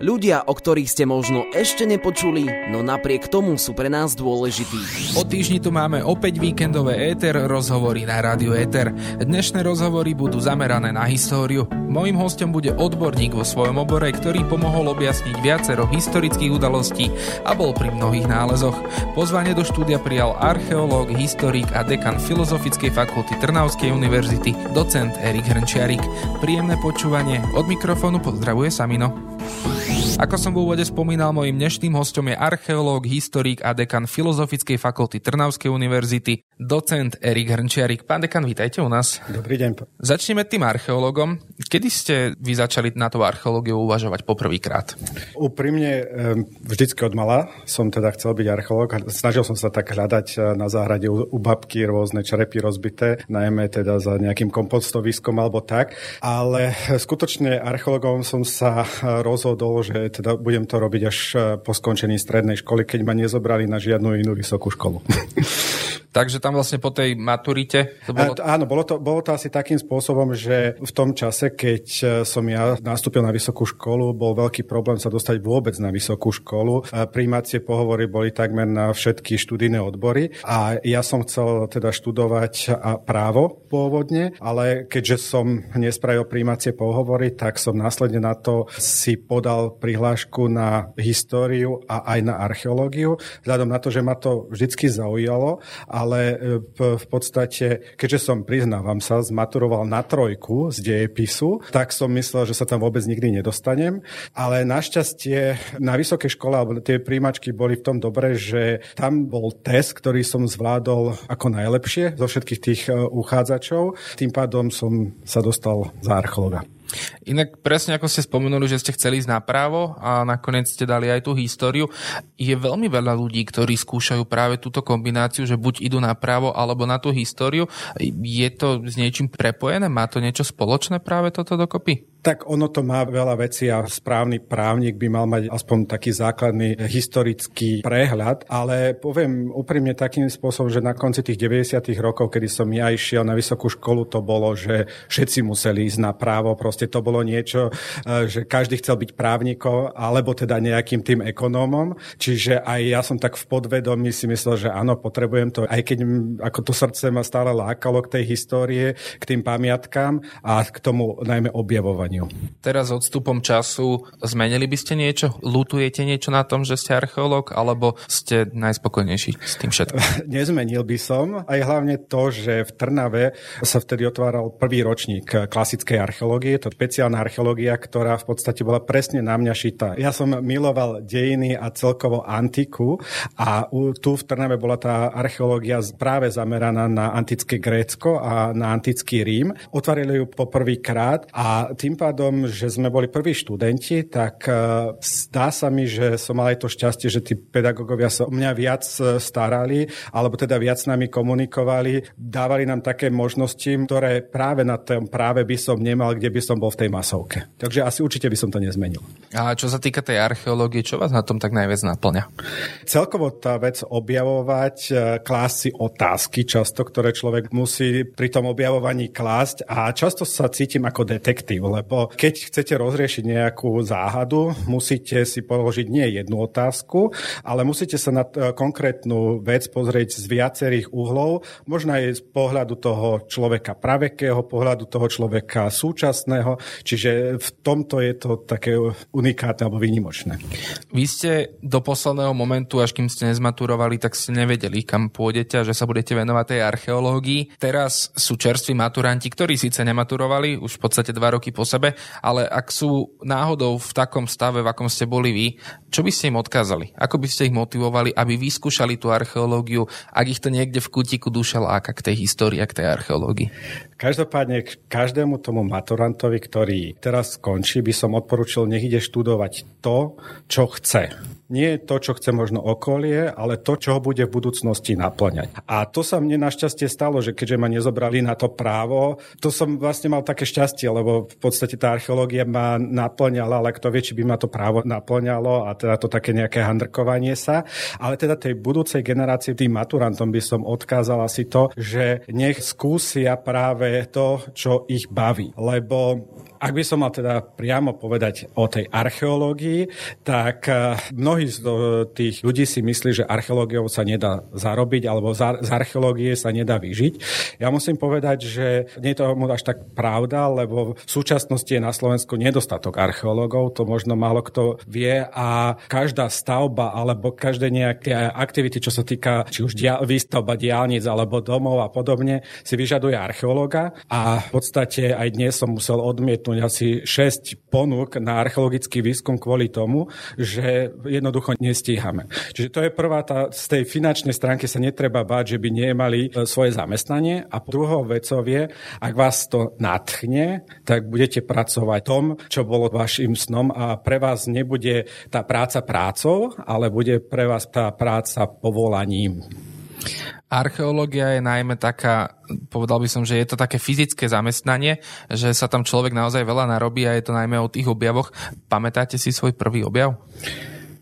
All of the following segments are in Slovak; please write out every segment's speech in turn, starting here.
Ľudia, o ktorých ste možno ešte nepočuli, no napriek tomu sú pre nás dôležití. O týždni tu máme opäť víkendové éter, rozhovory na Rádio Éter. Dnešné rozhovory budú zamerané na históriu. Mojím hostom bude odborník vo svojom obore, ktorý pomohol objasniť viacero historických udalostí a bol pri mnohých nálezoch. Pozvanie do štúdia prijal archeológ, historik a dekan Filozofickej fakulty Trnavskej univerzity, docent Erik Hrnčiarik. Príjemné počúvanie. Od mikrofónu pozdravuje Samino. Ako som v úvode spomínal, mojim dnešným hostom je archeológ, historik a dekan Filozofickej fakulty Trnavskej univerzity, docent Erik Hrnčiarik. Pán dekan, vítajte u nás. Dobrý deň. Začneme tým archeológom. Kedy ste vy začali na tú archeológiu uvažovať poprvýkrát? Úprimne, vždycky od mala som teda chcel byť archeológ. Snažil som sa tak hľadať eh, na záhrade u babky rôzne čerepy rozbité, najmä teda za nejakým kompostoviskom alebo tak. Ale skutočne archeológom som sa rozhodol, že teda budem to robiť až eh, po skončení strednej školy, keď ma nezobrali na žiadnu inú vysokú školu. Takže tam vlastne po tej maturite? To bolo... A, áno, bolo to, bolo to asi takým spôsobom, že v tom čase, keď eh, som ja nastúpil na vysokú školu, bol veľký problém sa dostať vôbec na vysokú školu. Príjmacie pohovory boli takmer na všetky študijné odbory a ja som chcel teda študovať právo pôvodne, ale keďže som nespravil príjmacie pohovory, tak som následne na to si podal prihlášku na históriu a aj na archeológiu, vzhľadom na to, že ma to vždycky zaujalo ale e, v podstate, keďže som, priznávam sa, zmaturoval na trojku z dejepisu, tak som myslel, že sa tam vôbec nikdy nedostanem. Ale našťastie na vysokej škole, alebo tie príjmačky boli v tom dobre, že tam bol test, ktorý som zvládol ako najlepšie zo všetkých tých e, uchádzačov. Tým pádom som sa dostal za archeologa. Inak presne ako ste spomenuli, že ste chceli ísť napravo a nakoniec ste dali aj tú históriu. Je veľmi veľa ľudí, ktorí skúšajú práve túto kombináciu, že buď idú napravo alebo na tú históriu. Je to s niečím prepojené? Má to niečo spoločné práve toto dokopy? Tak ono to má veľa vecí a správny právnik by mal mať aspoň taký základný historický prehľad, ale poviem úprimne takým spôsobom, že na konci tých 90. rokov, kedy som ja išiel na vysokú školu, to bolo, že všetci museli ísť na právo, proste to bolo niečo, e, že každý chcel byť právnikom, alebo teda nejakým tým ekonómom, čiže aj ja som tak v podvedomí si myslel, že áno, potrebujem to, aj keď ako to srdce ma stále lákalo k tej histórie, k tým pamiatkám a k tomu najmä objavovaniu vzdelávaniu. Teraz odstupom času zmenili by ste niečo? Lutujete niečo na tom, že ste archeológ, alebo ste najspokojnejší s tým všetkým? Nezmenil by som. Aj hlavne to, že v Trnave sa vtedy otváral prvý ročník klasickej archeológie. To špeciálna archeológia, ktorá v podstate bola presne na mňa šitá. Ja som miloval dejiny a celkovo antiku a tu v Trnave bola tá archeológia práve zameraná na antické Grécko a na antický Rím. Otvorili ju poprvýkrát a tým pádom, že sme boli prví študenti, tak e, zdá sa mi, že som mal aj to šťastie, že tí pedagógovia sa o mňa viac e, starali, alebo teda viac s nami komunikovali, dávali nám také možnosti, ktoré práve na tom práve by som nemal, kde by som bol v tej masovke. Takže asi určite by som to nezmenil. A čo sa týka tej archeológie, čo vás na tom tak najviac naplňa? Celkovo tá vec objavovať, e, klásť si otázky často, ktoré človek musí pri tom objavovaní klásť a často sa cítim ako detektív, lebo lebo keď chcete rozriešiť nejakú záhadu, musíte si položiť nie jednu otázku, ale musíte sa na konkrétnu vec pozrieť z viacerých uhlov, možno aj z pohľadu toho človeka pravekého, pohľadu toho človeka súčasného, čiže v tomto je to také unikátne alebo výnimočné. Vy ste do posledného momentu, až kým ste nezmaturovali, tak ste nevedeli, kam pôjdete a že sa budete venovať tej archeológii. Teraz sú čerství maturanti, ktorí síce nematurovali, už v podstate dva roky po sebe, sebe, ale ak sú náhodou v takom stave, v akom ste boli vy, čo by ste im odkázali? Ako by ste ich motivovali, aby vyskúšali tú archeológiu, ak ich to niekde v kútiku duša láka k tej histórii a k tej archeológii? Každopádne každému tomu maturantovi, ktorý teraz skončí, by som odporučil, nech ide študovať to, čo chce nie to, čo chce možno okolie, ale to, čo ho bude v budúcnosti naplňať. A to sa mne našťastie stalo, že keďže ma nezobrali na to právo, to som vlastne mal také šťastie, lebo v podstate tá archeológia ma naplňala, ale kto vie, či by ma to právo naplňalo a teda to také nejaké handrkovanie sa. Ale teda tej budúcej generácii, tým maturantom by som odkázal asi to, že nech skúsia práve to, čo ich baví. Lebo ak by som mal teda priamo povedať o tej archeológii, tak mnohí z tých ľudí si myslí, že archeológiou sa nedá zarobiť alebo z archeológie sa nedá vyžiť. Ja musím povedať, že nie je to až tak pravda, lebo v súčasnosti je na Slovensku nedostatok archeológov, to možno málo kto vie a každá stavba alebo každé nejaké aktivity, čo sa týka či už dia- výstavba diálnic alebo domov a podobne, si vyžaduje archeológa a v podstate aj dnes som musel odmietnúť asi 6 ponúk na archeologický výskum kvôli tomu, že jednoducho nestíhame. Čiže to je prvá tá, z tej finančnej stránky sa netreba báť, že by nemali e, svoje zamestnanie a druhou vecou je, ak vás to nadchne, tak budete pracovať tom, čo bolo vašim snom a pre vás nebude tá práca prácou, ale bude pre vás tá práca povolaním. Archeológia je najmä taká, povedal by som, že je to také fyzické zamestnanie, že sa tam človek naozaj veľa narobí a je to najmä o tých objavoch. Pamätáte si svoj prvý objav?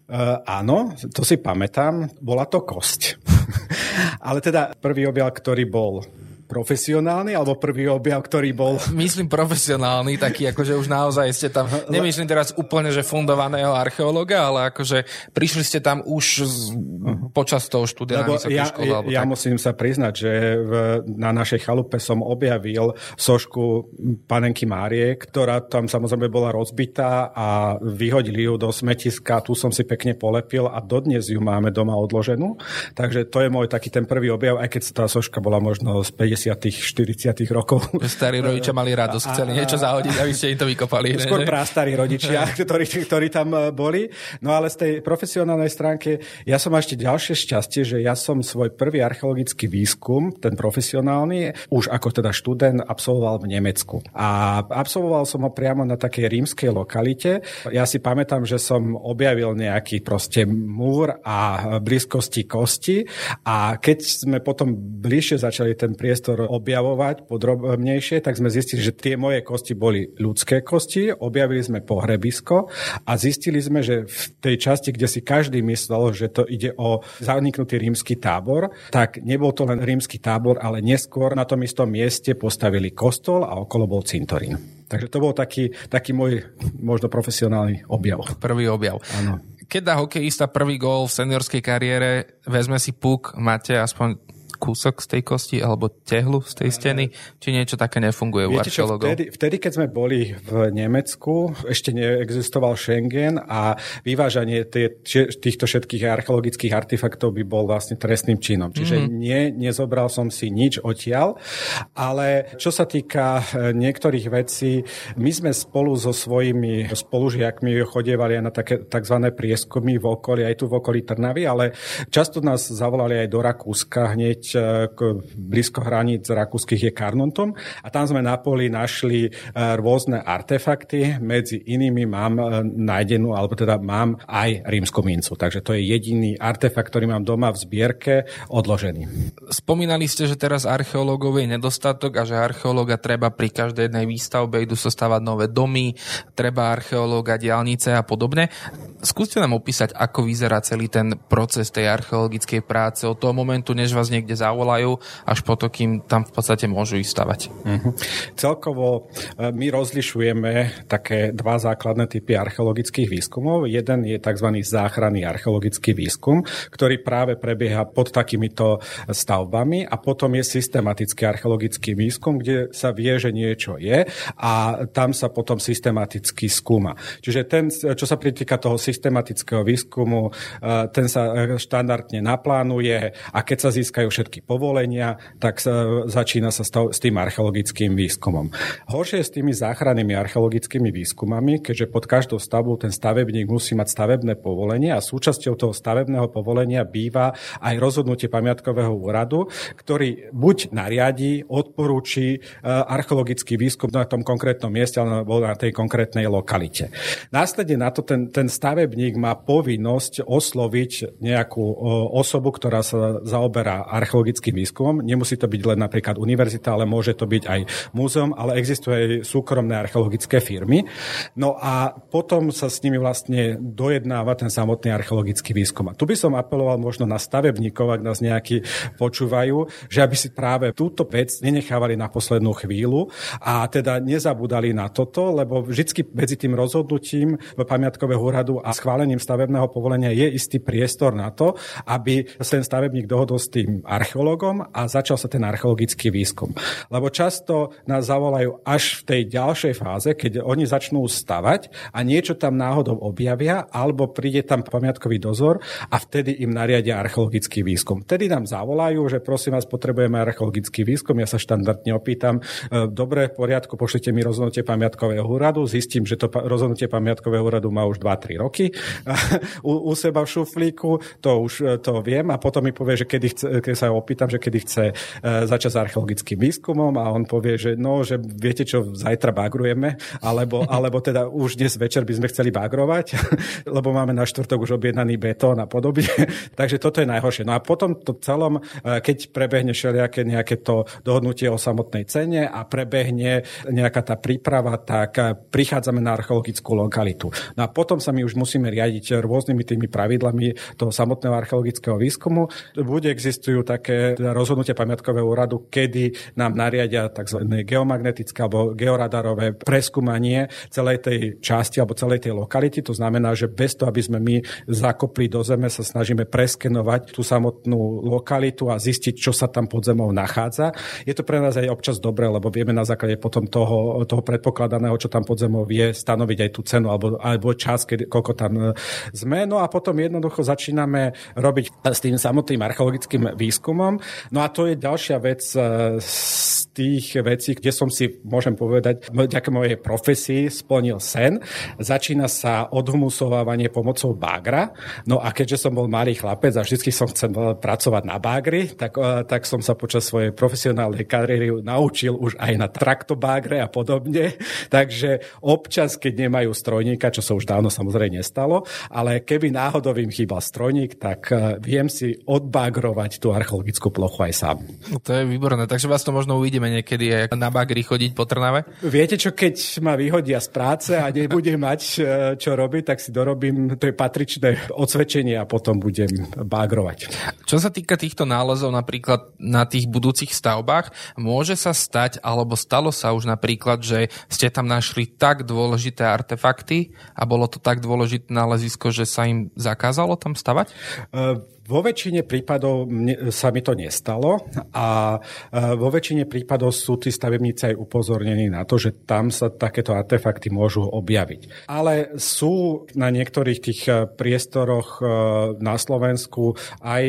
Uh, áno, to si pamätám. Bola to kosť. Ale teda prvý objav, ktorý bol profesionálny alebo prvý objav, ktorý bol... Myslím profesionálny, taký akože už naozaj ste tam, nemyslím teraz úplne, že fundovaného archeológa, ale akože prišli ste tam už z, počas toho štúdia Lebo na ja, škole, alebo ja tak. musím sa priznať, že v, na našej chalupe som objavil sošku panenky Márie, ktorá tam samozrejme bola rozbitá a vyhodili ju do smetiska, tu som si pekne polepil a dodnes ju máme doma odloženú. Takže to je môj taký ten prvý objav, aj keď tá soška bola možno z 50 40 rokov. Starí rodičia mali radosť, chceli niečo zahodiť, aby ste im to vykopali. Skôr prastarí rodičia, ktorí, ktorí tam e, boli. No ale z tej profesionálnej stránke, ja som ešte ďalšie šťastie, že ja som svoj prvý archeologický výskum, ten profesionálny, už ako teda študent absolvoval v Nemecku. A absolvoval som ho priamo na takej rímskej lokalite. Ja si pamätám, že som objavil nejaký proste múr a blízkosti kosti a keď sme potom bližšie začali ten priestor priestor objavovať podrobnejšie, tak sme zistili, že tie moje kosti boli ľudské kosti, objavili sme pohrebisko a zistili sme, že v tej časti, kde si každý myslel, že to ide o zaniknutý rímsky tábor, tak nebol to len rímsky tábor, ale neskôr na tom istom mieste postavili kostol a okolo bol cintorín. Takže to bol taký, taký môj možno profesionálny objav. Prvý objav. Áno. Keď dá hokejista prvý gól v seniorskej kariére, vezme si puk, máte aspoň kúsok z tej kosti alebo tehlu z tej steny, či niečo také nefunguje Viete u archeológov? Vtedy, vtedy, keď sme boli v Nemecku, ešte neexistoval Schengen a vyvážanie tie, týchto všetkých archeologických artefaktov by bol vlastne trestným činom. Čiže mm-hmm. nie, nezobral som si nič odtiaľ, ale čo sa týka e, niektorých vecí, my sme spolu so svojimi spolužiakmi chodievali aj na také tzv. prieskumy v okolí, aj tu v okolí Trnavy, ale často nás zavolali aj do Rakúska hneď blízko hraníc rakúskych je Karnontom a tam sme na poli našli e, rôzne artefakty, medzi inými mám e, nájdenú, alebo teda mám aj rímsku mincu. Takže to je jediný artefakt, ktorý mám doma v zbierke odložený. Spomínali ste, že teraz archeológov je nedostatok a že archeológa treba pri každej jednej výstavbe, idú sa stavať nové domy, treba archeológa, diálnice a podobne. Skúste nám opísať, ako vyzerá celý ten proces tej archeologickej práce od toho momentu, než vás niekde zavolajú, až po to, kým tam v podstate môžu ísť stavať. Uh-huh. Celkovo e, my rozlišujeme také dva základné typy archeologických výskumov. Jeden je tzv. záchranný archeologický výskum, ktorý práve prebieha pod takýmito stavbami a potom je systematický archeologický výskum, kde sa vie, že niečo je a tam sa potom systematicky skúma. Čiže ten, čo sa pritýka toho systematického výskumu, e, ten sa štandardne naplánuje a keď sa získajú všetky všetky povolenia, tak sa, začína sa s tým archeologickým výskumom. Horšie je s tými záchrannými archeologickými výskumami, keďže pod každou stavbou ten stavebník musí mať stavebné povolenie a súčasťou toho stavebného povolenia býva aj rozhodnutie pamiatkového úradu, ktorý buď nariadí, odporúči e, archeologický výskum na tom konkrétnom mieste alebo na tej konkrétnej lokalite. Následne na to ten, ten stavebník má povinnosť osloviť nejakú osobu, ktorá sa zaoberá archeologickým archeologickým výskumom. Nemusí to byť len napríklad univerzita, ale môže to byť aj múzeum, ale existuje aj súkromné archeologické firmy. No a potom sa s nimi vlastne dojednáva ten samotný archeologický výskum. A tu by som apeloval možno na stavebníkov, ak nás nejakí počúvajú, že aby si práve túto vec nenechávali na poslednú chvíľu a teda nezabudali na toto, lebo vždy medzi tým rozhodnutím pamiatkového úradu a schválením stavebného povolenia je istý priestor na to, aby ten stavebník dohodol s tým archeológom a začal sa ten archeologický výskum. Lebo často nás zavolajú až v tej ďalšej fáze, keď oni začnú stavať a niečo tam náhodou objavia, alebo príde tam pamiatkový dozor a vtedy im nariadia archeologický výskum. Vtedy nám zavolajú, že prosím vás, potrebujeme archeologický výskum. Ja sa štandardne opýtam, e, dobre, v poriadku, pošlite mi rozhodnutie pamiatkového úradu, zistím, že to rozhodnutie pamiatkového úradu má už 2-3 roky u, u seba v šuflíku, to už e, to viem a potom mi povie, že kedy chce, keď sa opýtam, že kedy chce e, začať s archeologickým výskumom a on povie, že no, že viete čo, zajtra bagrujeme, alebo, alebo teda už dnes večer by sme chceli bagrovať, lebo máme na štvrtok už objednaný betón a podobne. Takže toto je najhoršie. No a potom to celom, keď prebehne všelijaké nejaké to dohodnutie o samotnej cene a prebehne nejaká tá príprava, tak prichádzame na archeologickú lokalitu. No a potom sa my už musíme riadiť rôznymi tými pravidlami toho samotného archeologického výskumu. Bude existujú také teda rozhodnutia pamiatkového úradu, kedy nám nariadia tzv. geomagnetické alebo georadarové preskúmanie celej tej časti alebo celej tej lokality. To znamená, že bez toho, aby sme my zakopli do zeme, sa snažíme preskenovať tú samotnú lokalitu a zistiť, čo sa tam pod zemou nachádza. Je to pre nás aj občas dobré, lebo vieme na základe potom toho, toho predpokladaného, čo tam pod zemou vie, stanoviť aj tú cenu alebo, alebo čas, kedy, koľko tam e, sme. No a potom jednoducho začíname robiť s tým samotným archeologickým výskumom. No a to je ďalšia vec z e, tých vecí, kde som si, môžem povedať, vďaka mojej profesii splnil sen. Začína sa odhumusovávanie pomocou bágra. No a keďže som bol malý chlapec a vždy som chcel pracovať na bágri, tak, e, tak som sa počas svojej profesionálnej kariéry naučil už aj na traktobágre a podobne. Takže občas, keď nemajú strojníka, čo sa už dávno samozrejme nestalo, ale keby náhodou im chýbal strojník, tak e, viem si odbagrovať tú archeologickú plochu aj sám. To je výborné, takže vás to možno uvidíme niekedy aj na bagri chodiť po Trnave? Viete čo, keď ma vyhodia z práce a nebudem mať e, čo robiť, tak si dorobím to je patričné odsvedčenie a potom budem bagrovať. Čo sa týka týchto nálezov napríklad na tých budúcich stavbách, môže sa stať, alebo stalo sa už napríklad, že ste tam našli tak dôležité artefakty a bolo to tak dôležité nálezisko, že sa im zakázalo tam stavať? Uh, vo väčšine prípadov sa mi to nestalo a vo väčšine prípadov sú tí stavebníci aj upozornení na to, že tam sa takéto artefakty môžu objaviť. Ale sú na niektorých tých e, priestoroch e, na Slovensku aj,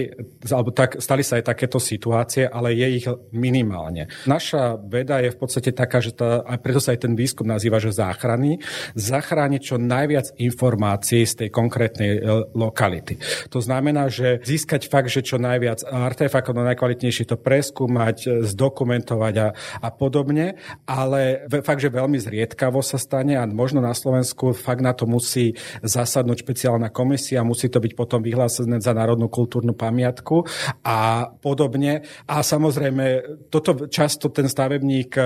alebo tak, stali sa aj takéto situácie, ale je ich minimálne. Naša veda je v podstate taká, že tá, a preto sa aj ten výskum nazýva, že záchrany, zachrániť čo najviac informácií z tej konkrétnej e, lokality. To znamená, že získať fakt, že čo najviac artefaktov, no najkvalitnejšie to preskúmať, zdokumentovať a, a podobne, ale fakt, že veľmi zriedkavo sa stane a možno na Slovensku fakt na to musí zasadnúť špeciálna komisia, musí to byť potom vyhlásené za národnú kultúrnu pamiatku a podobne. A samozrejme, toto často ten stavebník e,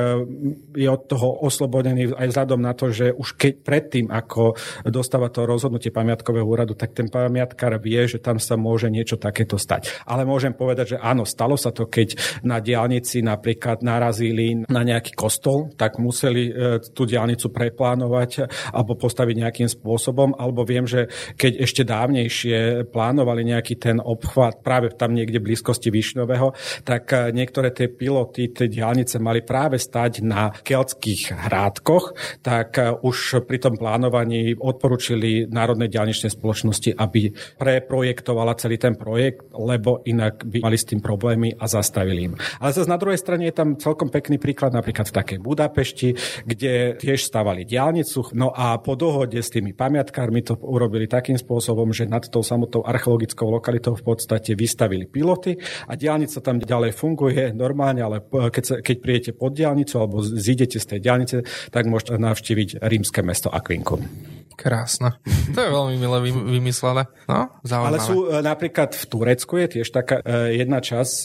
je od toho oslobodený aj vzhľadom na to, že už keď predtým, ako dostáva to rozhodnutie pamiatkového úradu, tak ten pamiatkár vie, že tam sa môže niečo niečo takéto stať. Ale môžem povedať, že áno, stalo sa to, keď na diálnici napríklad narazili na nejaký kostol, tak museli e, tú diálnicu preplánovať alebo postaviť nejakým spôsobom, alebo viem, že keď ešte dávnejšie plánovali nejaký ten obchvat práve tam niekde v blízkosti Višňového, tak e, niektoré tie piloty, tie diálnice mali práve stať na keltských hrádkoch, tak e, už pri tom plánovaní odporučili Národnej diálničnej spoločnosti, aby preprojektovala celý ten projekt, lebo inak by mali s tým problémy a zastavili im. Ale zase na druhej strane je tam celkom pekný príklad napríklad v takej Budapešti, kde tiež stavali diálnicu, no a po dohode s tými pamiatkármi to urobili takým spôsobom, že nad tou samotnou archeologickou lokalitou v podstate vystavili piloty a diálnica tam ďalej funguje normálne, ale keď, sa, keď prijete pod diálnicu alebo zídete z tej diálnice, tak môžete navštíviť rímske mesto Aquincum. Krásne. To je veľmi milé vymyslené. No, Ale sú e, napríklad Napríklad v Turecku je tiež taká jedna časť.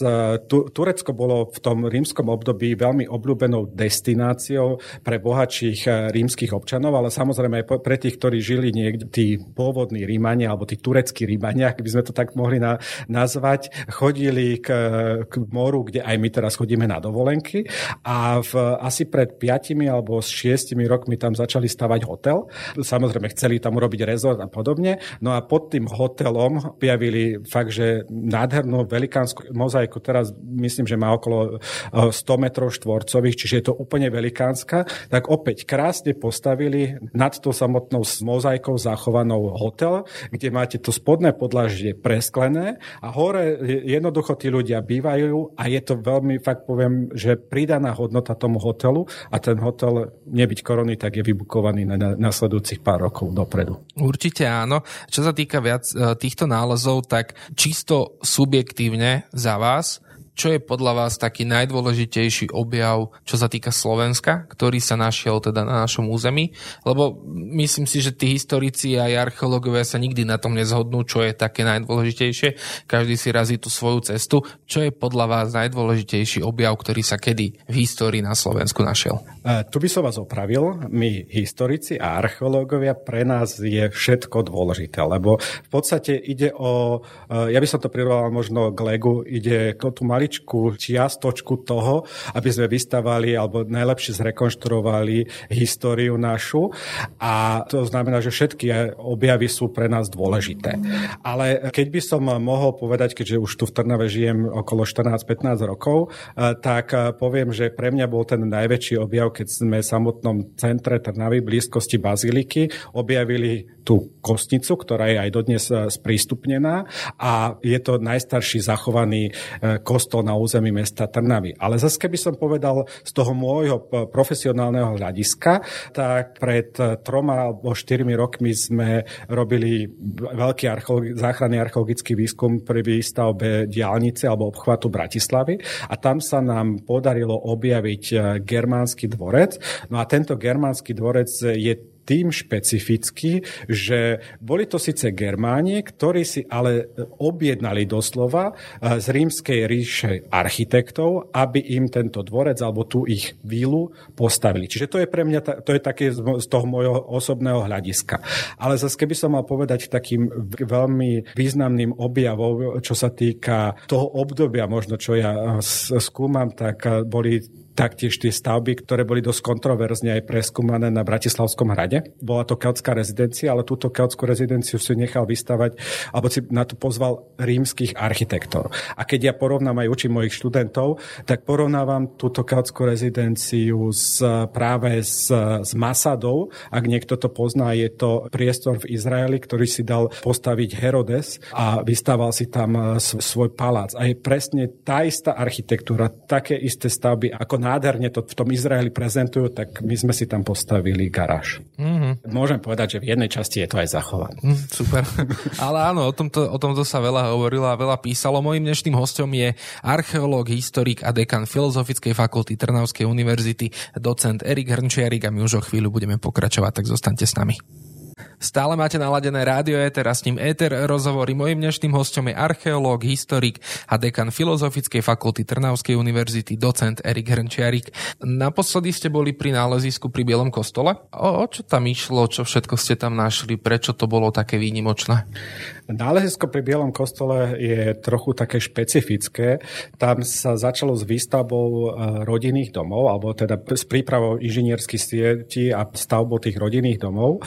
Turecko bolo v tom rímskom období veľmi obľúbenou destináciou pre bohatších rímskych občanov, ale samozrejme aj pre tých, ktorí žili niekde, tí pôvodní Rímania alebo tí tureckí Rímania, ak by sme to tak mohli na, nazvať, chodili k, k moru, kde aj my teraz chodíme na dovolenky a v, asi pred 5 alebo 6 rokmi tam začali stavať hotel. Samozrejme chceli tam urobiť rezort a podobne. No a pod tým hotelom objavili fakt, že nádhernú velikánsku mozaiku. Teraz myslím, že má okolo 100 e, metrov štvorcových, čiže je to úplne velikánska. Tak opäť krásne postavili nad tou samotnou mozaikou zachovanou hotel, kde máte to spodné podlažie presklené a hore jednoducho tí ľudia bývajú a je to veľmi, fakt poviem, že pridaná hodnota tomu hotelu a ten hotel nebyť korony, tak je vybukovaný na nasledujúcich pár rokov dopredu. Určite áno. Čo sa týka viac e, týchto nálezov, tak čisto subjektívne za vás, čo je podľa vás taký najdôležitejší objav, čo sa týka Slovenska, ktorý sa našiel teda na našom území? Lebo myslím si, že tí historici a archeológovia sa nikdy na tom nezhodnú, čo je také najdôležitejšie. Každý si razí tú svoju cestu. Čo je podľa vás najdôležitejší objav, ktorý sa kedy v histórii na Slovensku našiel? Uh, tu by som vás opravil. My, historici a archeológovia, pre nás je všetko dôležité, lebo v podstate ide o, uh, ja by som to prirovnal možno k Legu, ide o tú mali maličkú čiastočku toho, aby sme vystavali alebo najlepšie zrekonštruovali históriu našu a to znamená, že všetky objavy sú pre nás dôležité. Ale keď by som mohol povedať, keďže už tu v Trnave žijem okolo 14-15 rokov, eh, tak eh, poviem, že pre mňa bol ten najväčší objav, keď sme v samotnom centre Trnavy, blízkosti Baziliky, objavili tú kostnicu, ktorá je aj dodnes eh, sprístupnená a je to najstarší zachovaný kostol bol na území mesta Trnavy. Ale zase keby som povedal z toho môjho profesionálneho hľadiska, tak pred e, troma alebo štyrmi rokmi sme robili veľký archeologi- záchranný archeologický výskum pri výstavbe diálnice alebo obchvatu Bratislavy a tam sa nám podarilo objaviť e, germánsky dvorec. No a tento germánsky dvorec je tým špecificky, že boli to síce Germáni, ktorí si ale objednali doslova eh, z rímskej ríše architektov, aby im tento dvorec alebo tú ich vílu postavili. Čiže to je pre mňa to je také z toho môjho osobného hľadiska. Ale zase keby som mal povedať takým veľmi významným objavom, čo sa týka toho obdobia, možno čo ja eh, skúmam, tak eh, boli taktiež tie stavby, ktoré boli dosť kontroverzne aj preskúmané na Bratislavskom hrade. Bola to keltská rezidencia, ale túto keltskú rezidenciu si nechal vystavať, alebo si na to pozval rímskych architektov. A keď ja porovnám aj učím mojich študentov, tak porovnávam túto keltskú rezidenciu s, práve s, s Masadou. Ak niekto to pozná, je to priestor v Izraeli, ktorý si dal postaviť Herodes a vystával si tam e, svoj palác. A je presne tá istá architektúra, také isté stavby ako na nádherne to v tom Izraeli prezentujú, tak my sme si tam postavili garáž. Mm-hmm. Môžem povedať, že v jednej časti je to aj zachované. Mm, super. Ale áno, o tomto, o tomto sa veľa hovorilo a veľa písalo. Mojím dnešným hostom je archeológ, historik a dekan Filozofickej fakulty Trnavskej univerzity, docent Erik Hrnčiarik a my už o chvíľu budeme pokračovať, tak zostaňte s nami. Stále máte naladené rádio Éter a s ním Éter rozhovory. Mojím dnešným hostom je archeológ, historik a dekan Filozofickej fakulty Trnavskej univerzity, docent Erik Hrnčiarik. Naposledy ste boli pri nálezisku pri Bielom kostole. O, o čo tam išlo, čo všetko ste tam našli, prečo to bolo také výnimočné? Nálezisko pri Bielom kostole je trochu také špecifické. Tam sa začalo s výstavbou e, rodinných domov, alebo teda s prípravou inžinierských sietí a stavbou tých rodinných domov.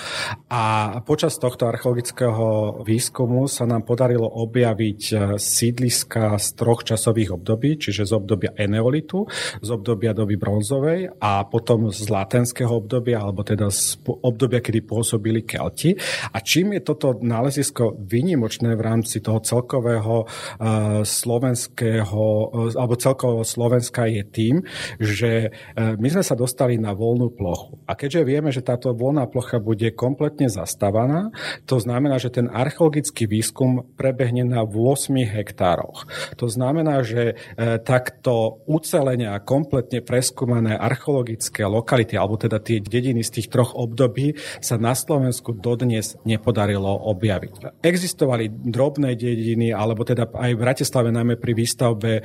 A počas tohto archeologického výskumu sa nám podarilo objaviť e, sídliska z troch časových období, čiže z obdobia Eneolitu, z obdobia doby bronzovej a potom z latenského obdobia, alebo teda z obdobia, kedy pôsobili Kelti. A čím je toto nálezisko výnimočné v rámci toho celkového uh, slovenského, uh, alebo celkového Slovenska je tým, že my sme sa dostali na voľnú plochu. A keďže vieme, že táto voľná plocha bude kompletne zas zastávaná. To znamená, že ten archeologický výskum prebehne na 8 hektároch. To znamená, že e, takto ucelené a kompletne preskúmané archeologické lokality, alebo teda tie dediny z tých troch období sa na Slovensku dodnes nepodarilo objaviť. Existovali drobné dediny, alebo teda aj v Bratislave najmä pri výstavbe e,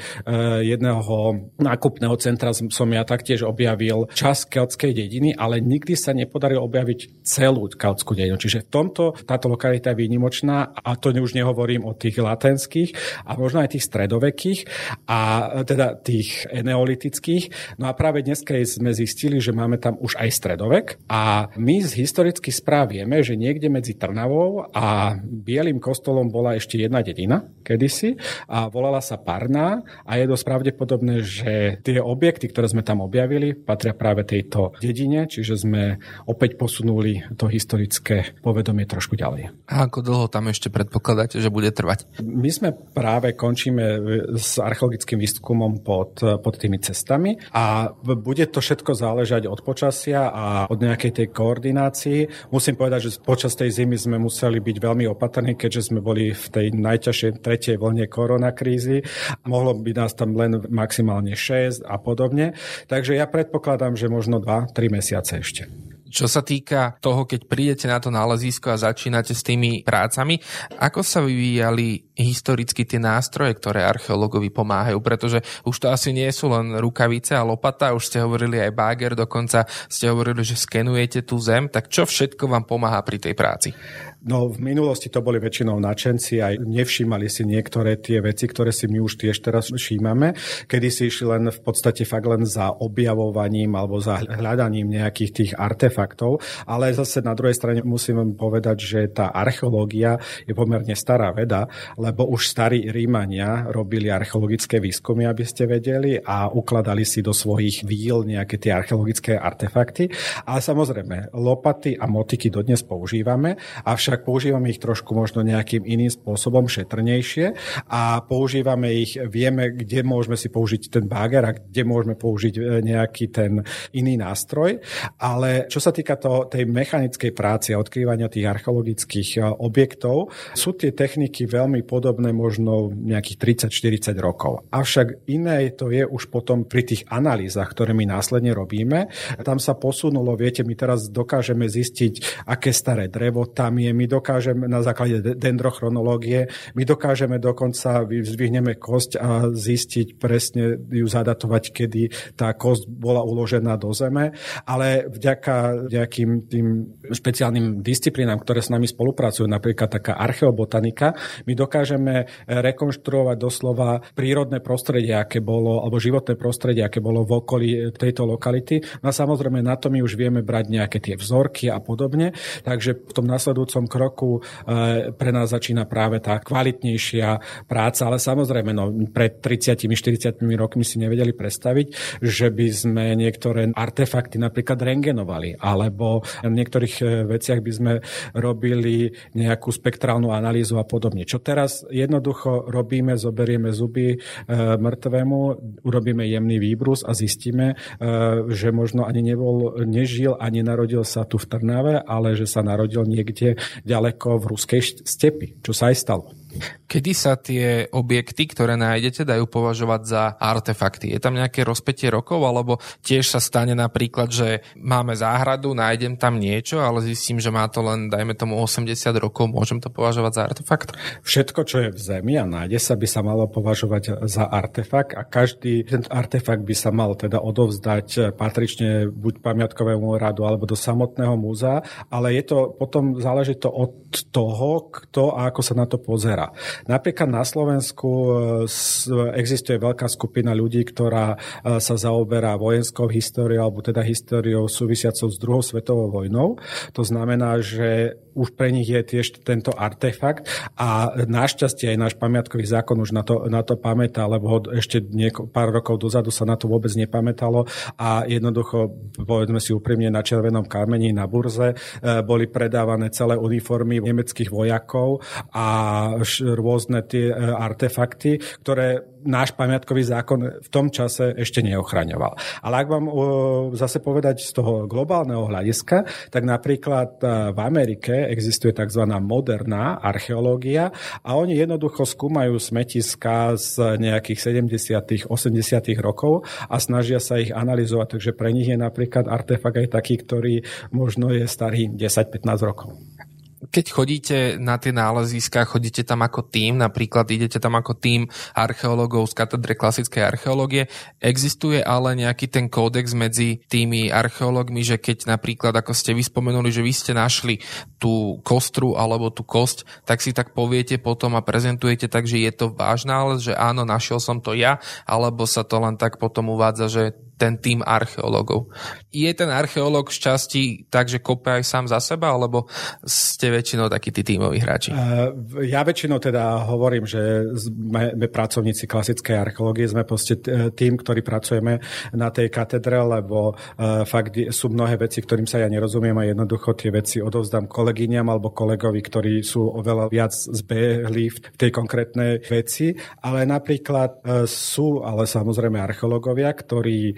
jedného nákupného centra som ja taktiež objavil čas keltskej dediny, ale nikdy sa nepodarilo objaviť celú keltskú dedinu. Čiže v tomto táto lokalita je výnimočná a to už nehovorím o tých latenských a možno aj tých stredovekých a teda tých neolitických. No a práve dnes sme zistili, že máme tam už aj stredovek a my z historických správ vieme, že niekde medzi Trnavou a Bielým kostolom bola ešte jedna dedina kedysi a volala sa Parná a je dosť pravdepodobné, že tie objekty, ktoré sme tam objavili, patria práve tejto dedine, čiže sme opäť posunuli to historické povedomie trošku ďalej. A ako dlho tam ešte predpokladáte, že bude trvať? My sme práve končíme s archeologickým výskumom pod, pod tými cestami a bude to všetko záležať od počasia a od nejakej tej koordinácii. Musím povedať, že počas tej zimy sme museli byť veľmi opatrní, keďže sme boli v tej najťažšej tretej vlne koronakrízy. Mohlo by nás tam len maximálne 6 a podobne. Takže ja predpokladám, že možno 2-3 mesiace ešte. Čo sa týka toho, keď prídete na to nálezisko a začínate s tými prácami, ako sa vyvíjali historicky tie nástroje, ktoré archeológovi pomáhajú? Pretože už to asi nie sú len rukavice a lopata, už ste hovorili aj báger, dokonca ste hovorili, že skenujete tú zem, tak čo všetko vám pomáha pri tej práci? No v minulosti to boli väčšinou načenci aj nevšímali si niektoré tie veci, ktoré si my už tiež teraz všímame, kedy si išli len v podstate fakt len za objavovaním alebo za hľadaním nejakých tých artefaktov, ale zase na druhej strane musím povedať, že tá archeológia je pomerne stará veda, lebo už starí Rímania robili archeologické výskumy, aby ste vedeli, a ukladali si do svojich víl nejaké tie archeologické artefakty. A samozrejme, lopaty a motiky dodnes používame, avšak avšak používame ich trošku možno nejakým iným spôsobom, šetrnejšie a používame ich, vieme, kde môžeme si použiť ten báger a kde môžeme použiť e, nejaký ten iný nástroj. Ale čo sa týka to, tej mechanickej práce a odkrývania tých archeologických e, objektov, sú tie techniky veľmi podobné možno nejakých 30-40 rokov. Avšak iné to je už potom pri tých analýzach, ktoré my následne robíme. Tam sa posunulo, viete, my teraz dokážeme zistiť, aké staré drevo tam je, my dokážeme na základe dendrochronológie, my dokážeme dokonca, vyzvihneme kosť a zistiť presne ju zadatovať, kedy tá kosť bola uložená do zeme, ale vďaka nejakým tým špeciálnym disciplínám, ktoré s nami spolupracujú, napríklad taká archeobotanika, my dokážeme rekonštruovať doslova prírodné prostredie, aké bolo, alebo životné prostredie, aké bolo v okolí tejto lokality. No a samozrejme na to my už vieme brať nejaké tie vzorky a podobne, takže v tom nasledujúcom kroku e, pre nás začína práve tá kvalitnejšia práca, ale samozrejme, no, pred 30-40 rokmi si nevedeli predstaviť, že by sme niektoré artefakty napríklad rengenovali, alebo v niektorých e, veciach by sme robili nejakú spektrálnu analýzu a podobne. Čo teraz jednoducho robíme, zoberieme zuby e, mŕtvemu, urobíme jemný výbrus a zistíme, že možno ani nebol, nežil a nenarodil sa tu v Trnave, ale že sa narodil niekde ďaleko v ruskej stepi, čo sa aj stalo. Kedy sa tie objekty, ktoré nájdete, dajú považovať za artefakty? Je tam nejaké rozpetie rokov, alebo tiež sa stane napríklad, že máme záhradu, nájdem tam niečo, ale zistím, že má to len, dajme tomu, 80 rokov, môžem to považovať za artefakt? Všetko, čo je v zemi a nájde sa, by sa malo považovať za artefakt a každý ten artefakt by sa mal teda odovzdať patrične buď pamiatkovému radu alebo do samotného múzea, ale je to potom záleží to od toho, kto a ako sa na to pozera. Napríklad na Slovensku e, existuje veľká skupina ľudí, ktorá e, sa zaoberá vojenskou históriou alebo teda históriou súvisiacou s druhou svetovou vojnou. To znamená, že už pre nich je tiež tento artefakt a našťastie aj náš pamiatkový zákon už na to, na to pamätá, lebo ešte nieko, pár rokov dozadu sa na to vôbec nepamätalo a jednoducho, povedzme si úprimne, na Červenom kameni na burze e, boli predávané celé uniformy nemeckých vojakov a rôzne tie artefakty, ktoré náš pamiatkový zákon v tom čase ešte neochraňoval. Ale ak vám zase povedať z toho globálneho hľadiska, tak napríklad v Amerike existuje tzv. moderná archeológia a oni jednoducho skúmajú smetiska z nejakých 70 80 rokov a snažia sa ich analyzovať, takže pre nich je napríklad artefakt aj taký, ktorý možno je starý 10-15 rokov keď chodíte na tie náleziska, chodíte tam ako tým, napríklad idete tam ako tým archeológov z katedre klasickej archeológie, existuje ale nejaký ten kódex medzi tými archeológmi, že keď napríklad, ako ste vyspomenuli, že vy ste našli tú kostru alebo tú kosť, tak si tak poviete potom a prezentujete tak, že je to váš nález, že áno, našiel som to ja, alebo sa to len tak potom uvádza, že ten tým archeológov. Je ten archeológ z časti tak, že kope aj sám za seba, alebo ste väčšinou takí tí tímoví hráči? Ja väčšinou teda hovorím, že sme, my pracovníci klasickej archeológie sme proste tým, ktorí pracujeme na tej katedre, lebo uh, fakt sú mnohé veci, ktorým sa ja nerozumiem a jednoducho tie veci odovzdám kolegyňam alebo kolegovi, ktorí sú oveľa viac zbehli v tej konkrétnej veci, ale napríklad sú ale samozrejme archeológovia, ktorí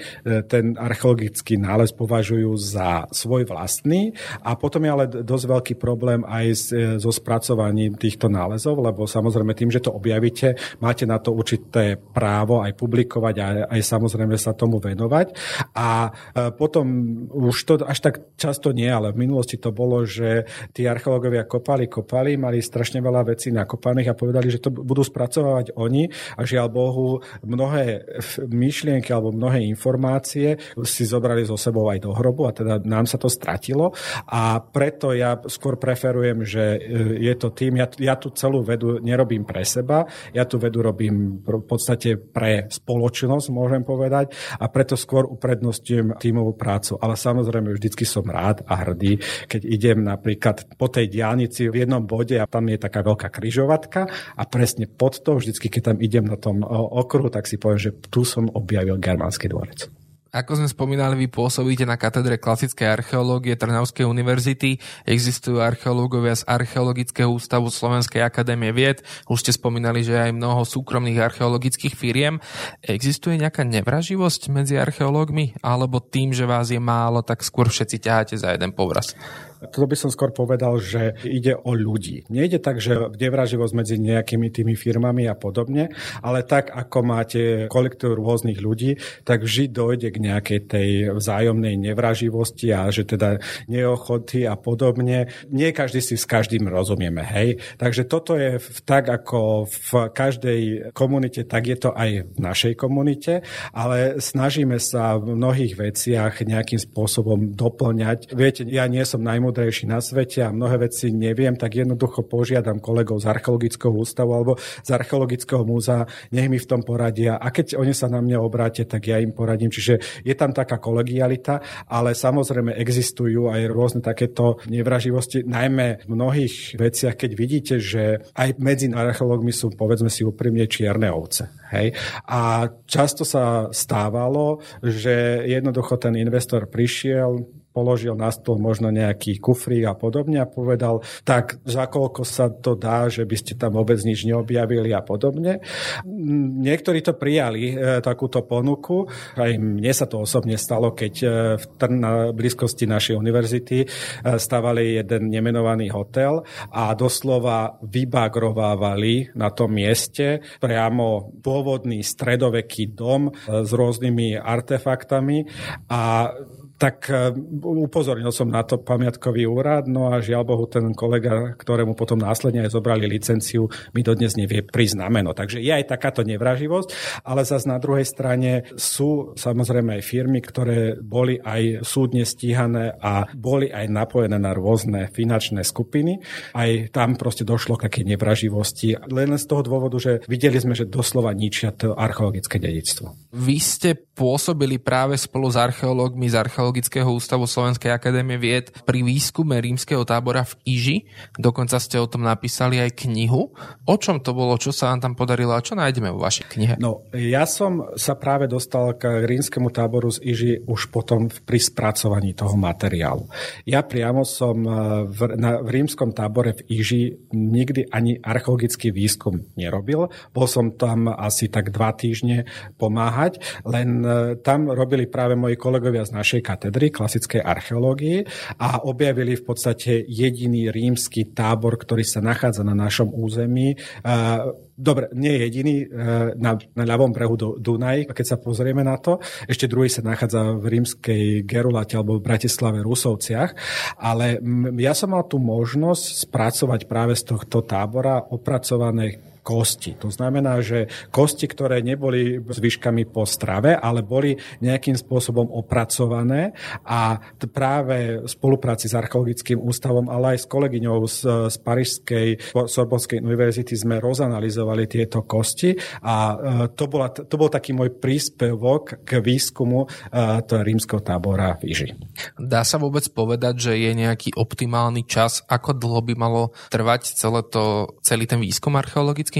ten archeologický nález považujú za svoj vlastný a potom je ale dosť veľký problém aj e, so spracovaním týchto nálezov, lebo samozrejme tým, že to objavíte, máte na to určité právo aj publikovať a aj samozrejme sa tomu venovať. A e, potom už to až tak často nie, ale v minulosti to bolo, že tí archeológovia kopali, kopali, mali strašne veľa vecí nakopaných a povedali, že to budú spracovať oni a žiaľ Bohu mnohé myšlienky alebo mnohé informácie informácie si zobrali so sebou aj do hrobu a teda nám sa to stratilo a preto ja skôr preferujem, že e, je to tým, ja, ja tú celú vedu nerobím pre seba, ja tú vedu robím v podstate pre spoločnosť, môžem povedať, a preto skôr uprednostňujem tímovú prácu. Ale samozrejme vždycky som rád a hrdý, keď idem napríklad po tej diálnici v jednom bode a tam je taká veľká kryžovatka a presne pod to, vždycky keď tam idem na tom okruhu, tak si poviem, že tu som objavil germánsky dvorec. Ako sme spomínali, vy pôsobíte na katedre klasickej archeológie Trnavskej univerzity. Existujú archeológovia z Archeologického ústavu Slovenskej akadémie vied. Už ste spomínali, že aj mnoho súkromných archeologických firiem. Existuje nejaká nevraživosť medzi archeológmi? Alebo tým, že vás je málo, tak skôr všetci ťaháte za jeden povraz? To by som skôr povedal, že ide o ľudí. Nejde tak, že nevraživosť medzi nejakými tými firmami a podobne, ale tak, ako máte kolektív rôznych ľudí, tak vždy dojde k nejakej tej vzájomnej nevraživosti a že teda neochoty a podobne. Nie každý si s každým rozumieme, hej. Takže toto je tak, ako v každej komunite, tak je to aj v našej komunite, ale snažíme sa v mnohých veciach nejakým spôsobom doplňať. Viete, ja nie som najmä najmudrejší na svete a mnohé veci neviem, tak jednoducho požiadam kolegov z archeologického ústavu alebo z archeologického múzea, nech mi v tom poradia. A keď oni sa na mňa obrátia, tak ja im poradím. Čiže je tam taká kolegialita, ale samozrejme existujú aj rôzne takéto nevraživosti, najmä v mnohých veciach, keď vidíte, že aj medzi archeológmi sú, povedzme si úprimne, čierne ovce. Hej? A často sa stávalo, že jednoducho ten investor prišiel, položil na stôl možno nejaký kufrík a podobne a povedal, tak za koľko sa to dá, že by ste tam vôbec nič neobjavili a podobne. Niektorí to prijali, e, takúto ponuku. Aj mne sa to osobne stalo, keď e, v na blízkosti našej univerzity e, stavali jeden nemenovaný hotel a doslova vybagrovávali na tom mieste priamo pôvodný stredoveký dom s rôznymi artefaktami a tak e, upozornil som na to pamiatkový úrad, no a žiaľ Bohu ten kolega, ktorému potom následne aj zobrali licenciu, mi dodnes nevie priznameno. Takže je aj takáto nevraživosť, ale zase na druhej strane sú samozrejme aj firmy, ktoré boli aj súdne stíhané a boli aj napojené na rôzne finančné skupiny. Aj tam proste došlo k takej nevraživosti. Len z toho dôvodu, že videli sme, že doslova ničia to archeologické dedictvo. Vy ste pôsobili práve spolu s archeológmi z archeológmi Archeologického ústavu Slovenskej akadémie vied pri výskume rímskeho tábora v Iži. Dokonca ste o tom napísali aj knihu. O čom to bolo, čo sa vám tam podarilo a čo nájdeme vo vašej knihe? No, ja som sa práve dostal k rímskemu táboru z Iži už potom pri spracovaní toho materiálu. Ja priamo som eh, v, na, v rímskom tábore v Iži nikdy ani archeologický výskum nerobil. Bol som tam asi tak dva týždne pomáhať, len eh, tam robili práve moji kolegovia z našej katedry klasickej archeológii a objavili v podstate jediný rímsky tábor, ktorý sa nachádza na našom území. Dobre, nie je jediný na, na ľavom brehu Dunaj, keď sa pozrieme na to. Ešte druhý sa nachádza v rímskej Gerulate alebo v Bratislave Rusovciach. Ale ja som mal tú možnosť spracovať práve z tohto tábora opracované kosti. To znamená, že kosti, ktoré neboli zvyškami po strave, ale boli nejakým spôsobom opracované a práve v spolupráci s archeologickým ústavom, ale aj s kolegyňou z, z Parížskej Sorbonskej univerzity sme rozanalizovali tieto kosti a e, to, bola, to bol taký môj príspevok k výskumu e, toho rímskeho tábora v Iži. Dá sa vôbec povedať, že je nejaký optimálny čas, ako dlho by malo trvať celé to, celý ten výskum archeologický?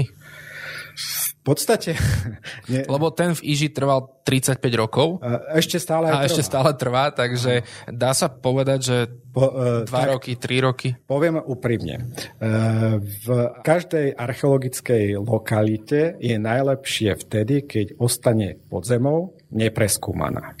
V podstate... Nie. Lebo ten v Iži trval 35 rokov. Ešte stále A trvá. ešte stále trvá, takže dá sa povedať, že po, uh, dva tak, roky, tri roky? Poviem úprimne. Uh, v každej archeologickej lokalite je najlepšie vtedy, keď ostane pod zemou nepreskúmaná.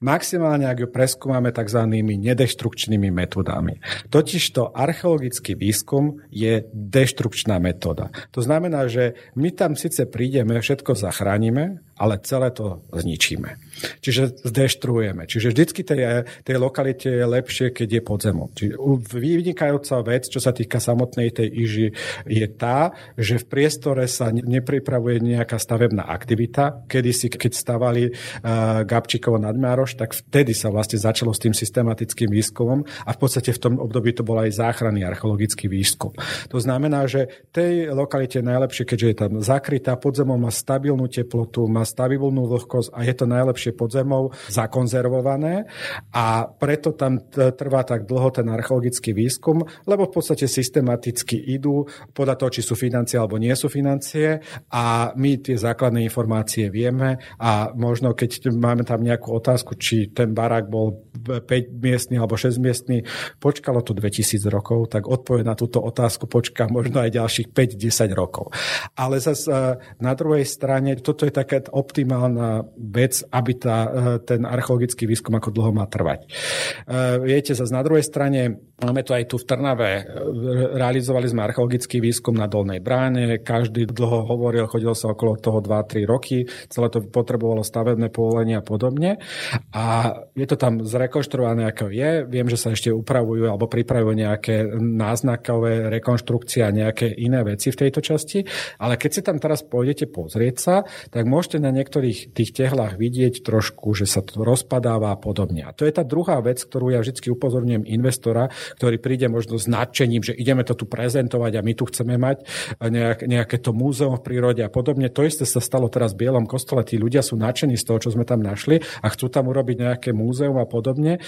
Maximálne, ak ju preskúmame tzv. nedeštrukčnými metodami. Totižto archeologický výskum je deštrukčná metóda. To znamená, že my tam síce prídeme, všetko zachránime, ale celé to zničíme. Čiže zdeštruujeme. Čiže vždycky tej, tej lokalite je lepšie, keď je pod zemou. Čiže vynikajúca vec, čo sa týka samotnej tej iži, je tá, že v priestore sa nepripravuje nejaká stavebná aktivita. Kedy si, keď stavali uh, Gabčíkovo nadmároš, tak vtedy sa vlastne začalo s tým systematickým výskumom a v podstate v tom období to bol aj záchranný archeologický výskum. To znamená, že tej lokalite je najlepšie, keďže je tam zakrytá, pod zemou má stabilnú teplotu, má stabilnú vlhkosť a je to najlepšie pod zemou zakonzervované. A preto tam trvá tak dlho ten archeologický výskum, lebo v podstate systematicky idú podľa toho, či sú financie alebo nie sú financie. A my tie základné informácie vieme. A možno keď máme tam nejakú otázku, či ten barák bol 5 miestny alebo 6 miestny, počkalo to 2000 rokov, tak odpoveď na túto otázku počká možno aj ďalších 5-10 rokov. Ale zase na druhej strane, toto je taká optimálna vec, aby tá, eh, ten archeologický výskum ako dlho má trvať. Eh, viete, zase na druhej strane, máme to aj tu v Trnave, eh, realizovali sme archeologický výskum na Dolnej bráne, každý dlho hovoril, chodil sa okolo toho 2-3 roky, celé to potrebovalo stavebné povolenie a podobne. A je to tam zrekonštruované, ako je. Viem, že sa ešte upravujú alebo pripravujú nejaké náznakové rekonštrukcie a nejaké iné veci v tejto časti, ale keď si tam teraz pôjdete pozrieť sa, tak môžete na niektorých tých tehlách vidieť trošku, že sa to rozpadáva a podobne. A to je tá druhá vec, ktorú ja vždy upozorňujem investora, ktorý príde možno s nadšením, že ideme to tu prezentovať a my tu chceme mať nejak, nejaké to múzeum v prírode a podobne. To isté sa stalo teraz v Bielom kostole. Tí ľudia sú nadšení z toho, čo sme tam našli a chcú tam urobiť nejaké múzeum a podobne.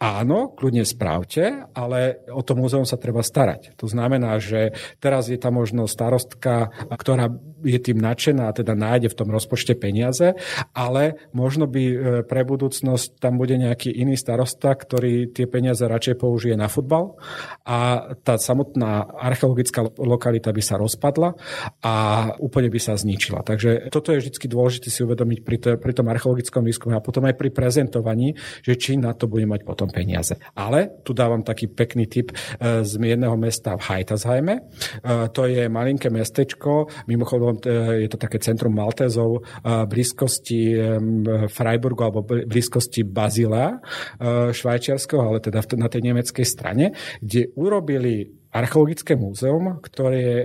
Áno, kľudne správte, ale o to múzeum sa treba starať. To znamená, že teraz je tam možno starostka, ktorá je tým nadšená a teda nájde v tom rozpočte peniaze, ale možno by e, pre budúcnosť tam bude nejaký iný starosta, ktorý tie peniaze radšej použije na futbal a tá samotná archeologická lokalita by sa rozpadla a úplne by sa zničila. Takže toto je vždy dôležité si uvedomiť pri, to, pri tom archeologickom výskume a potom aj pri prezentovaní, že či na to bude mať potom peniaze. Ale tu dávam taký pekný tip e, z jedného mesta v Heitasheime. E, to je malinké mestečko, mimochodom e, je to také centrum Maltézov v blízkosti Freiburgu alebo blízkosti Bazilea švajčiarského, ale teda na tej nemeckej strane, kde urobili archeologické múzeum, ktoré je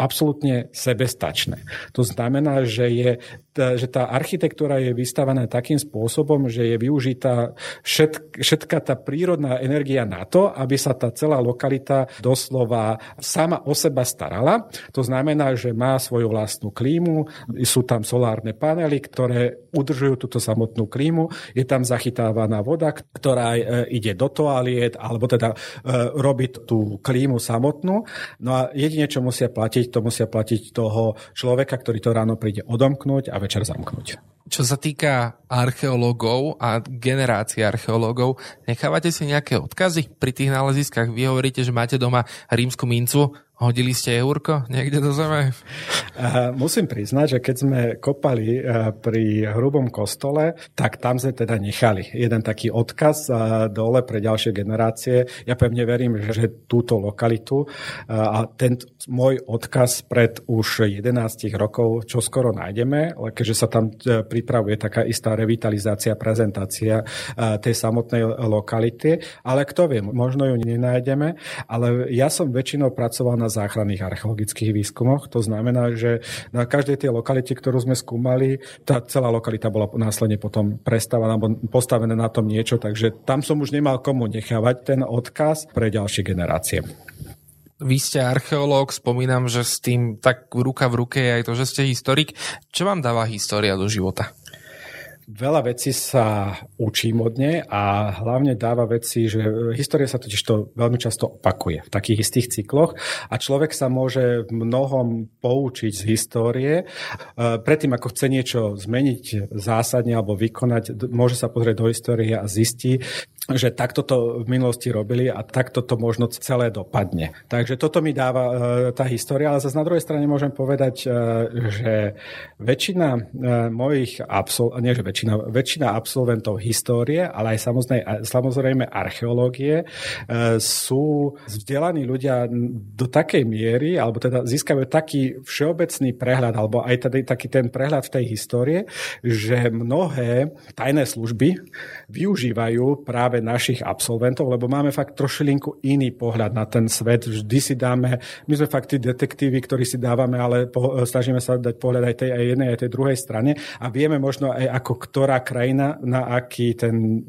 absolútne sebestačné. To znamená, že, je, že tá architektúra je vystavená takým spôsobom, že je využitá všet, všetká tá prírodná energia na to, aby sa tá celá lokalita doslova sama o seba starala. To znamená, že má svoju vlastnú klímu, sú tam solárne panely, ktoré udržujú túto samotnú klímu, je tam zachytávaná voda, ktorá e, ide do toaliet, alebo teda e, robiť tú klímu samotnú. No a jedine, čo musia platiť, to musia platiť toho človeka, ktorý to ráno príde odomknúť a večer zamknúť. Čo sa týka archeológov a generácie archeológov, nechávate si nejaké odkazy pri tých náleziskách? Vy hovoríte, že máte doma rímsku mincu, Hodili ste eurko niekde do zeme? Musím priznať, že keď sme kopali pri hrubom kostole, tak tam sme teda nechali jeden taký odkaz dole pre ďalšie generácie. Ja pevne verím, že túto lokalitu a ten môj odkaz pred už 11 rokov čo skoro nájdeme, keďže sa tam pripravuje taká istá revitalizácia, prezentácia tej samotnej lokality. Ale kto vie, možno ju nenájdeme, ale ja som väčšinou pracoval na záchranných archeologických výskumoch. To znamená, že na každej tej lokalite, ktorú sme skúmali, tá celá lokalita bola následne potom prestávaná alebo postavená na tom niečo, takže tam som už nemal komu nechávať ten odkaz pre ďalšie generácie. Vy ste archeológ, spomínam, že s tým tak ruka v ruke je aj to, že ste historik. Čo vám dáva história do života? Veľa vecí sa učím od nej a hlavne dáva veci, že história sa totiž to veľmi často opakuje v takých istých cykloch a človek sa môže mnohom poučiť z histórie. E, predtým, ako chce niečo zmeniť zásadne alebo vykonať, môže sa pozrieť do histórie a zistí, že takto to v minulosti robili a takto to možno celé dopadne. Takže toto mi dáva e, tá história, ale zase na druhej strane môžem povedať, e, že väčšina e, mojich absol- nie že väčšina, väčšina absolventov histórie, ale aj samozrejme, samozrejme archeológie e, sú vzdelaní ľudia do takej miery, alebo teda získajú taký všeobecný prehľad, alebo aj tedy taký ten prehľad v tej histórie, že mnohé tajné služby využívajú práve našich absolventov, lebo máme fakt trošilinku iný pohľad na ten svet. Vždy si dáme, my sme fakt tí detektívy, ktorí si dávame, ale po, snažíme sa dať pohľad aj tej aj jednej, aj tej druhej strane a vieme možno aj ako ktorá krajina na aký ten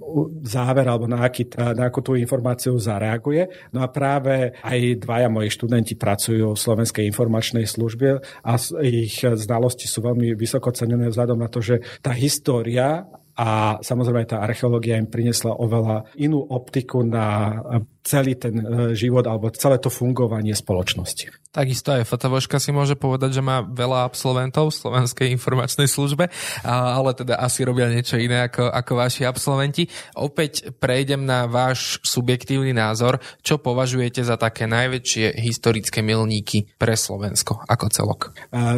záver alebo na, aký, na akú tú informáciu zareaguje. No a práve aj dvaja moji študenti pracujú v Slovenskej informačnej službe a ich znalosti sú veľmi vysoko cenené vzhľadom na to, že tá história a samozrejme tá archeológia im priniesla oveľa inú optiku na celý ten e, život alebo celé to fungovanie spoločnosti. Takisto aj fotovoška si môže povedať, že má veľa absolventov v Slovenskej informačnej službe, ale teda asi robia niečo iné ako, ako vaši absolventi. Opäť prejdem na váš subjektívny názor. Čo považujete za také najväčšie historické milníky pre Slovensko ako celok?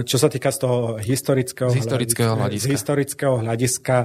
Čo sa týka z toho historického, z historického hľadiska, z historického hľadiska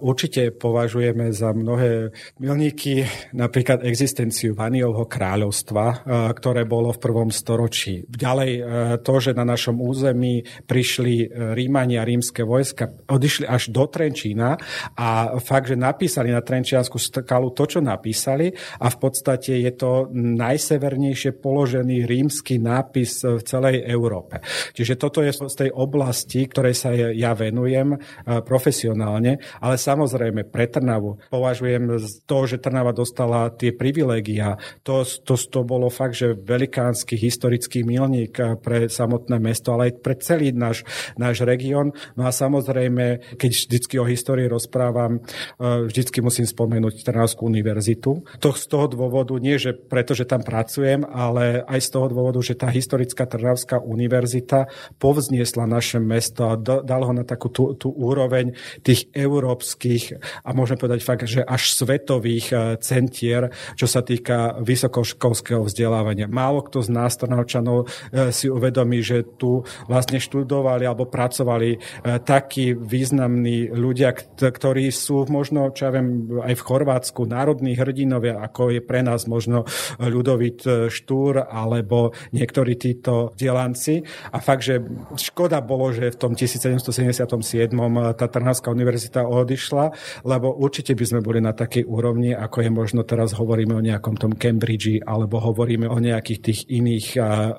určite považujeme za mnohé milníky napríklad existenciu Vaniovho kráľovstva, ktoré bolo v prvom storočí. Ďalej e, to, že na našom území prišli e, Rímania, rímske vojska, odišli až do Trenčína a fakt, že napísali na Trenčiansku skalu to, čo napísali a v podstate je to najsevernejšie položený rímsky nápis v celej Európe. Čiže toto je z tej oblasti, ktorej sa ja venujem e, profesionálne, ale samozrejme pre Trnavu považujem to, že Trnava dostala tie privilégia, to, to, to bolo fakt, že velikánsky historický milník eh, pre samotné mesto, ale aj pre celý náš, náš región. No a samozrejme, keď vždycky o histórii rozprávam, eh, vždycky musím spomenúť Trnavskú univerzitu. To z toho dôvodu, nie že preto, že tam pracujem, ale aj z toho dôvodu, že tá historická Trnavská univerzita povzniesla naše mesto a dal ho na takú tú, tú úroveň tých európskych a môžeme povedať fakt, že až svetových eh, centier, čo sa týka vysokoškolského vzdelávania. Málo kto z nás Trnavčanov e, si uvedomí, že tu vlastne študovali alebo pracovali e, takí významní ľudia, ktorí sú možno, čo ja viem, aj v Chorvátsku národní hrdinovia, ako je pre nás možno Ľudovit e, Štúr alebo niektorí títo delanci. A fakt, že škoda bolo, že v tom 1777. tá Trnavská univerzita odišla, lebo určite by sme boli na takej úrovni, ako je možno teraz hovoríme o nejakom tom Cambridge alebo hovoríme o nejakých tých iných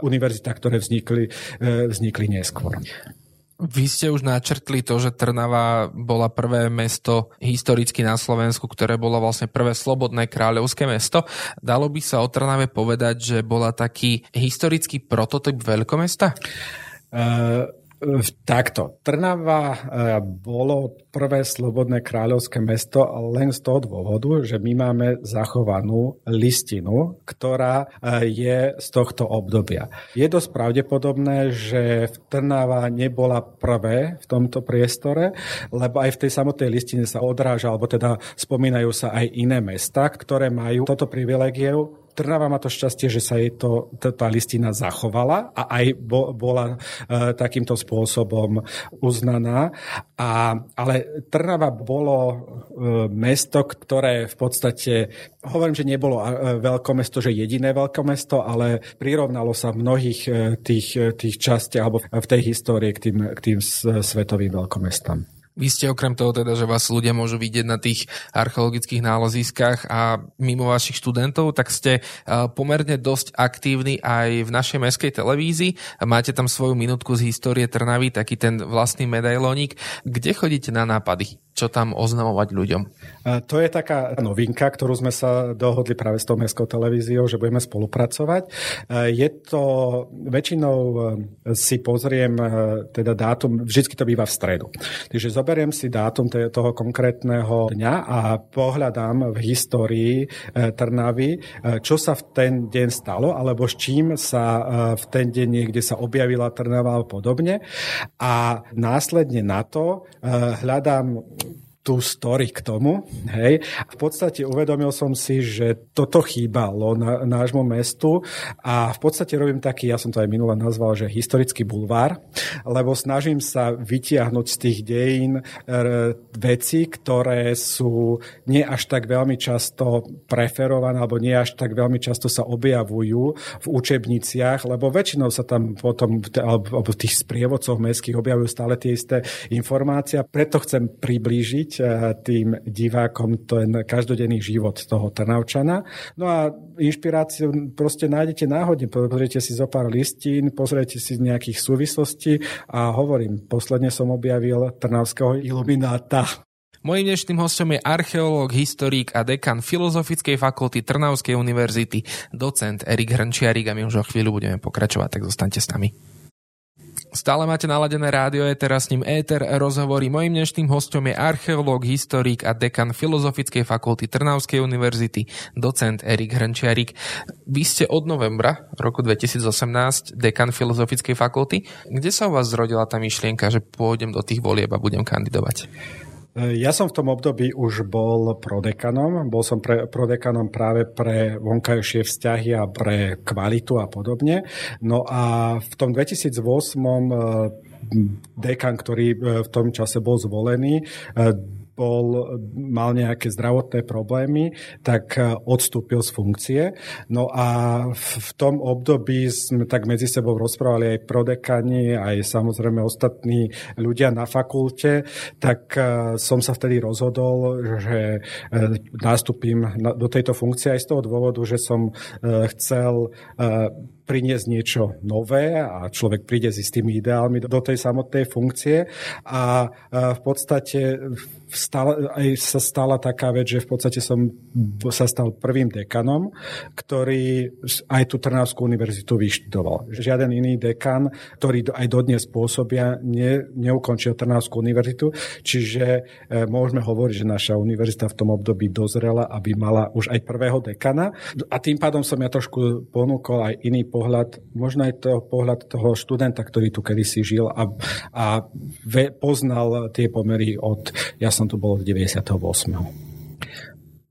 univerzitách, ktoré vznikli, vznikli neskôr. Vy ste už načrtli to, že Trnava bola prvé mesto historicky na Slovensku, ktoré bolo vlastne prvé slobodné kráľovské mesto. Dalo by sa o Trnave povedať, že bola taký historický prototyp veľkomesta? Uh... Takto. Trnava e, bolo prvé slobodné kráľovské mesto len z toho dôvodu, že my máme zachovanú listinu, ktorá e, je z tohto obdobia. Je dosť pravdepodobné, že Trnava nebola prvé v tomto priestore, lebo aj v tej samotnej listine sa odráža, alebo teda spomínajú sa aj iné mesta, ktoré majú toto privilegiu Trnava má to šťastie, že sa jej to, tá listina zachovala a aj bo, bola e, takýmto spôsobom uznaná. A, ale Trnava bolo e, mesto, ktoré v podstate, hovorím, že nebolo e, veľkomesto, že jediné veľkomesto, ale prirovnalo sa v mnohých e, tých, e, tých častiach alebo v tej histórii k tým, k tým svetovým veľkomestám. Vy ste okrem toho teda, že vás ľudia môžu vidieť na tých archeologických náleziskách a mimo vašich študentov, tak ste pomerne dosť aktívni aj v našej meskej televízii. Máte tam svoju minútku z histórie Trnavy, taký ten vlastný medailónik. Kde chodíte na nápady? Čo tam oznamovať ľuďom? To je taká novinka, ktorú sme sa dohodli práve s tou mestskou televíziou, že budeme spolupracovať. Je to, väčšinou e, si pozriem e, teda dátum, vždy to býva v stredu. Takže zoberiem si dátum toho konkrétneho dňa a pohľadám v histórii e, Trnavy, čo sa v ten deň stalo, alebo s čím sa v ten deň niekde sa objavila Trnava a podobne. A následne na to hľadám tú story k tomu. Hej. V podstate uvedomil som si, že toto chýbalo na, nášmu mestu a v podstate robím taký, ja som to aj minule nazval, že historický bulvár, lebo snažím sa vytiahnuť z tých dejín e, veci, ktoré sú nie až tak veľmi často preferované alebo nie až tak veľmi často sa objavujú v učebniciach, lebo väčšinou sa tam potom alebo v tých sprievodcoch mestských objavujú stále tie isté informácie. Preto chcem priblížiť tým divákom ten každodenný život toho Trnavčana. No a inšpiráciu proste nájdete náhodne. Pozriete si zo pár listín, pozriete si nejakých súvislostí a hovorím, posledne som objavil trnavského ilumináta. Mojím dnešným hostom je archeológ, historik a dekan Filozofickej fakulty Trnavskej univerzity, docent Erik Hrnčiarik a my už o chvíľu budeme pokračovať, tak zostaňte s nami. Stále máte naladené rádio, je teraz s ním Éter rozhovory. Mojím dnešným hostom je archeológ, historik a dekan Filozofickej fakulty Trnavskej univerzity, docent Erik Hrnčiarik. Vy ste od novembra roku 2018 dekan Filozofickej fakulty. Kde sa u vás zrodila tá myšlienka, že pôjdem do tých volieb a budem kandidovať? Ja som v tom období už bol prodekanom. Bol som pre, prodekanom práve pre vonkajšie vzťahy a pre kvalitu a podobne. No a v tom 2008 eh, dekan, ktorý eh, v tom čase bol zvolený, bol, mal nejaké zdravotné problémy, tak e, odstúpil z funkcie. No a v tom období sme tak medzi sebou rozprávali aj prodekani, aj samozrejme ostatní ľudia na fakulte, tak e, som sa vtedy rozhodol, že e, nastúpim do tejto funkcie aj z toho dôvodu, že som chcel priniesť niečo nové a človek príde s istými ideálmi do tej samotnej funkcie a v podstate stala, aj sa stala taká vec, že v podstate som sa stal prvým dekanom, ktorý aj tú Trnavskú univerzitu vyštudoval. Žiaden iný dekan, ktorý aj dodnes pôsobia, ne, neukončil Trnavskú univerzitu, čiže e, môžeme hovoriť, že naša univerzita v tom období dozrela, aby mala už aj prvého dekana. A tým pádom som ja trošku ponúkol aj iný pohľad, možno aj to pohľad toho študenta, ktorý tu kedysi žil a, a ve, poznal tie pomery od, ja som tu bol od 98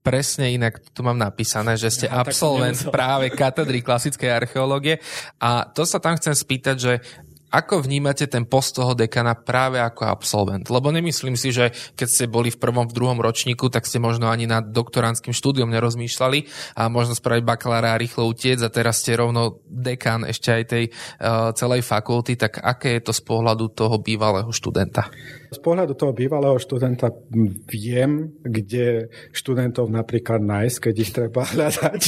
presne inak tu mám napísané, že ste ja, absolvent práve katedry klasickej archeológie. A to sa tam chcem spýtať, že ako vnímate ten post toho dekana práve ako absolvent? Lebo nemyslím si, že keď ste boli v prvom, v druhom ročníku, tak ste možno ani nad doktoránskym štúdiom nerozmýšľali a možno spraviť bakalára a rýchlo utiec a teraz ste rovno dekan ešte aj tej uh, celej fakulty, tak aké je to z pohľadu toho bývalého študenta? z pohľadu toho bývalého študenta viem, kde študentov napríklad nájsť, keď ich treba hľadať.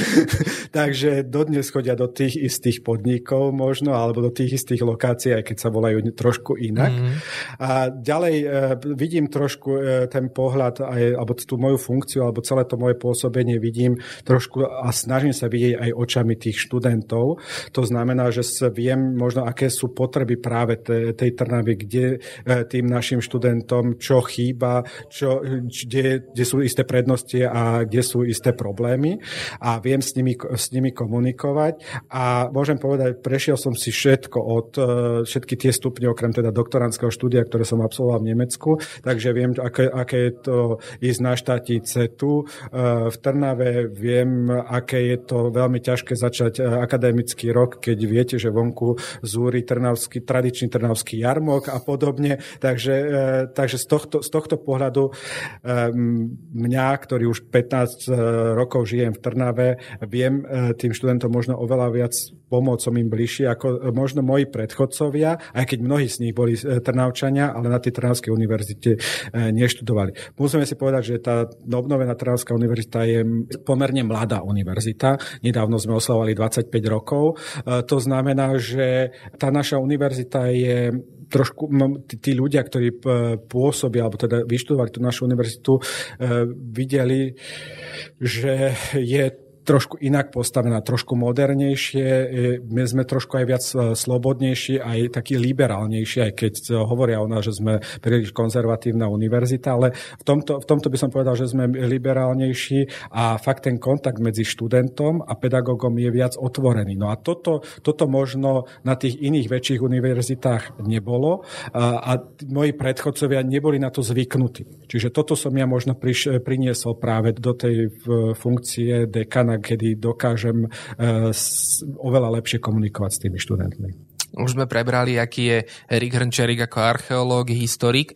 Takže dodnes chodia do tých istých podnikov možno, alebo do tých istých lokácií, aj keď sa volajú trošku inak. Mm. A ďalej e, vidím trošku e, ten pohľad, aj, alebo tú moju funkciu, alebo celé to moje pôsobenie vidím trošku a snažím sa vidieť aj očami tých študentov. To znamená, že viem možno, aké sú potreby práve tej, tej Trnavy, kde e, tým našim študentom čo chýba, čo, kde, kde sú isté prednosti a kde sú isté problémy a viem s nimi, s nimi komunikovať a môžem povedať, prešiel som si všetko od e, všetky tie stupne, okrem teda doktorandského štúdia, ktoré som absolvoval v Nemecku, takže viem, aké, aké je to ísť na štátice tu e, v Trnave, viem, aké je to veľmi ťažké začať akademický rok, keď viete, že vonku zúri trnavský, tradičný trnavský jarmok a podobne. Takže, e, takže z, tohto, z tohto pohľadu e, mňa, ktorý už 15 e, rokov žijem v Trnave, viem tým študentom možno oveľa viac pomôcť, som im bližšie ako možno moji predchodcovia, aj keď mnohí z nich boli Trnavčania, ale na tej Trnavskej univerzite neštudovali. Musíme si povedať, že tá obnovená Trnavská univerzita je pomerne mladá univerzita. Nedávno sme oslavovali 25 rokov. To znamená, že tá naša univerzita je trošku, tí, tí ľudia, ktorí pôsobia, alebo teda vyštudovali tú našu univerzitu, videli, že je trošku inak postavená, trošku modernejšie. My sme trošku aj viac e, slobodnejší, aj taký liberálnejší, aj keď hovoria o nás, že sme príliš konzervatívna univerzita, ale v tomto, v tomto by som povedal, že sme liberálnejší a fakt ten kontakt medzi študentom a pedagógom je viac otvorený. No a toto, toto možno na tých iných väčších univerzitách nebolo a, a moji predchodcovia neboli na to zvyknutí. Čiže toto som ja možno priš, priniesol práve do tej funkcie dekana, kedy dokážem eh, oveľa lepšie komunikovať s tými študentmi. Už sme prebrali, aký je Erik Hrnčerik ako archeológ, historik.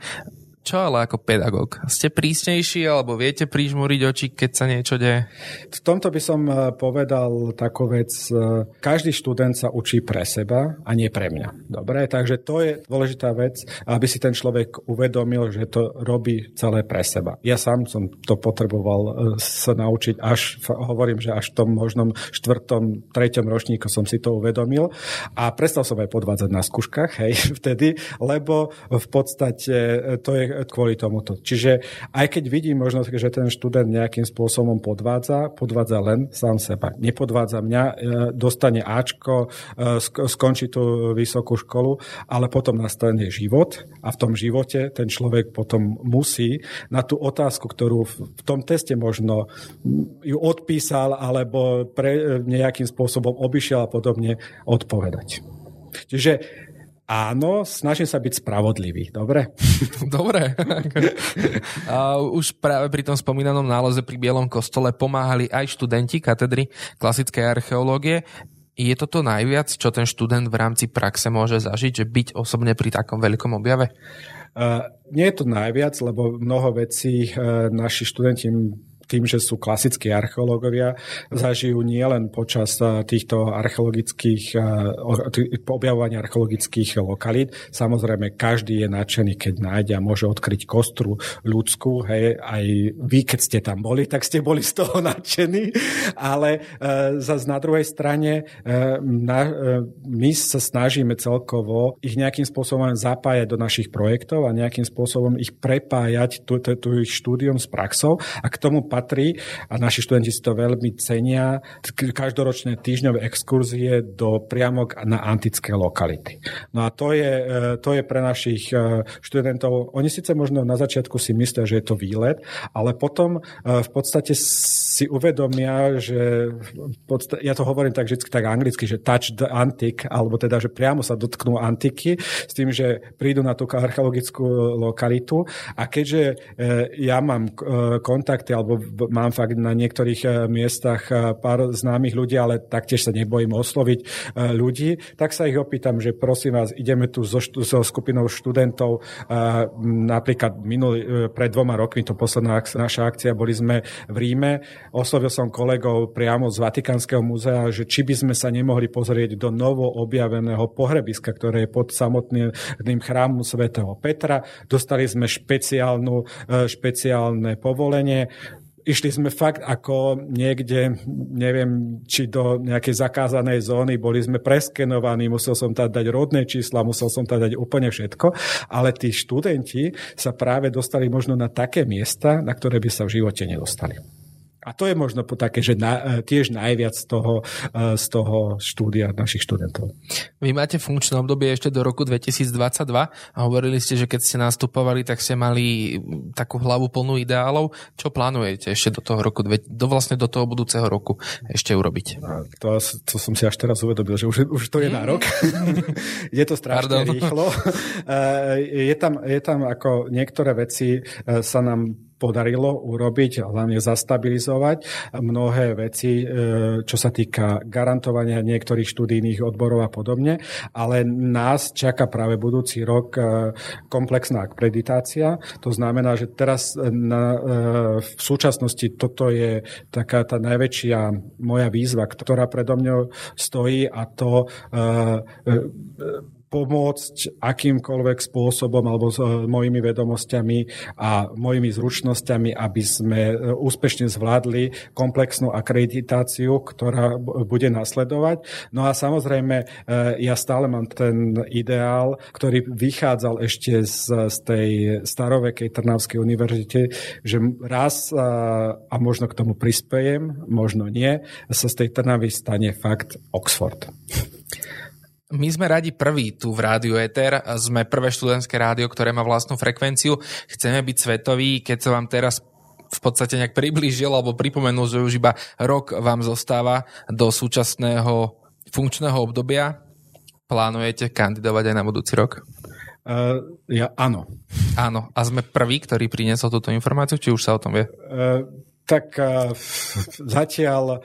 Čo ale ako pedagóg? Ste prísnejší alebo viete prižmúriť oči, keď sa niečo deje? V tomto by som eh, povedal takú vec. Eh, každý študent sa učí pre seba a nie pre mňa. Dobre, takže to je dôležitá vec, aby si ten človek uvedomil, že to robí celé pre seba. Ja sám som to potreboval eh, sa naučiť až, hovorím, že až v tom možnom štvrtom, treťom ročníku som si to uvedomil a prestal som aj podvádzať na skúškach, hej, vtedy, lebo v podstate to je kvôli tomuto. Čiže aj keď vidím možno, že ten študent nejakým spôsobom podvádza, podvádza len sám seba. Nepodvádza mňa, e, dostane Ačko, e, skončí tú vysokú školu, ale potom nastane život a v tom živote ten človek potom musí na tú otázku, ktorú v tom teste možno ju odpísal alebo pre, nejakým spôsobom obišiel a podobne odpovedať. Čiže Áno, snažím sa byť spravodlivý, dobre? Dobre. A už práve pri tom spomínanom náloze pri Bielom kostole pomáhali aj študenti katedry klasickej archeológie. Je toto najviac, čo ten študent v rámci praxe môže zažiť, že byť osobne pri takom veľkom objave? Uh, nie je to najviac, lebo mnoho vecí uh, naši študenti tým, že sú klasickí archeológovia, zažijú nielen počas eh, týchto archeologických, eh, objavovania archeologických lokalít. Samozrejme, každý je nadšený, keď nájde a môže odkryť kostru ľudskú. Hej, aj vy, keď ste tam boli, tak ste boli z toho nadšení. Ale e, zase na druhej strane e, na, e, my sa snažíme celkovo ich nejakým spôsobom zapájať do našich projektov a nejakým spôsobom ich prepájať, tu, tu, tu ich štúdium s praxou a k tomu patrí a naši študenti si to veľmi cenia, každoročné týždňové exkurzie do priamok na antické lokality. No a to je, e, to je pre našich e, študentov, oni síce možno na začiatku si myslia, že je to výlet, ale potom e, v podstate si uvedomia, že podstate, ja to hovorím tak vždy tak anglicky, že touch the antique, alebo teda, že priamo sa dotknú antiky s tým, že prídu na tú archeologickú lokalitu. A keďže ja mám kontakty alebo mám fakt na niektorých miestach pár známych ľudí, ale taktiež sa nebojím osloviť ľudí, tak sa ich opýtam, že prosím vás, ideme tu so, so skupinou študentov, napríklad minulý, pred dvoma rokmi, to posledná naša akcia, boli sme v Ríme, oslovil som kolegov priamo z Vatikánskeho múzea, že či by sme sa nemohli pozrieť do novo objaveného pohrebiska, ktoré je pod samotným chrámom svätého Petra. Dostali sme špeciálnu, špeciálne povolenie išli sme fakt ako niekde, neviem, či do nejakej zakázanej zóny, boli sme preskenovaní, musel som tam dať rodné čísla, musel som tam dať úplne všetko, ale tí študenti sa práve dostali možno na také miesta, na ktoré by sa v živote nedostali. A to je možno také, že na, e, tiež najviac z toho, e, z toho štúdia našich študentov. Vy máte funkčné obdobie ešte do roku 2022 a hovorili ste, že keď ste nastupovali, tak ste mali takú hlavu plnú ideálov. Čo plánujete ešte do toho roku, do vlastne do toho budúceho roku ešte urobiť? To, to som si až teraz uvedomil, že už, už to je na rok. je to strašne Pardon. rýchlo. E, je tam, je tam ako niektoré veci sa nám podarilo urobiť, hlavne zastabilizovať mnohé veci, e, čo sa týka garantovania niektorých študijných odborov a podobne, ale nás čaká práve budúci rok e, komplexná akreditácia. To znamená, že teraz na, e, v súčasnosti toto je taká tá najväčšia moja výzva, ktorá predo mňou stojí a to pomôcť akýmkoľvek spôsobom alebo s e, mojimi vedomosťami a mojimi zručnosťami, aby sme e, úspešne zvládli komplexnú akreditáciu, ktorá bude nasledovať. No a samozrejme, e, ja stále mám ten ideál, ktorý vychádzal ešte z, z tej starovekej Trnavskej univerzite, že raz a možno k tomu prispejem, možno nie, sa z tej Trnavy stane fakt Oxford. My sme radi prví tu v Rádiu Eter, sme prvé študentské rádio, ktoré má vlastnú frekvenciu. Chceme byť svetoví, keď sa vám teraz v podstate nejak priblížil alebo pripomenul, že už iba rok vám zostáva do súčasného funkčného obdobia. Plánujete kandidovať aj na budúci rok? Uh, ja, áno. Áno. A sme prví, ktorý priniesol túto informáciu, či už sa o tom vie? Uh, tak uh, zatiaľ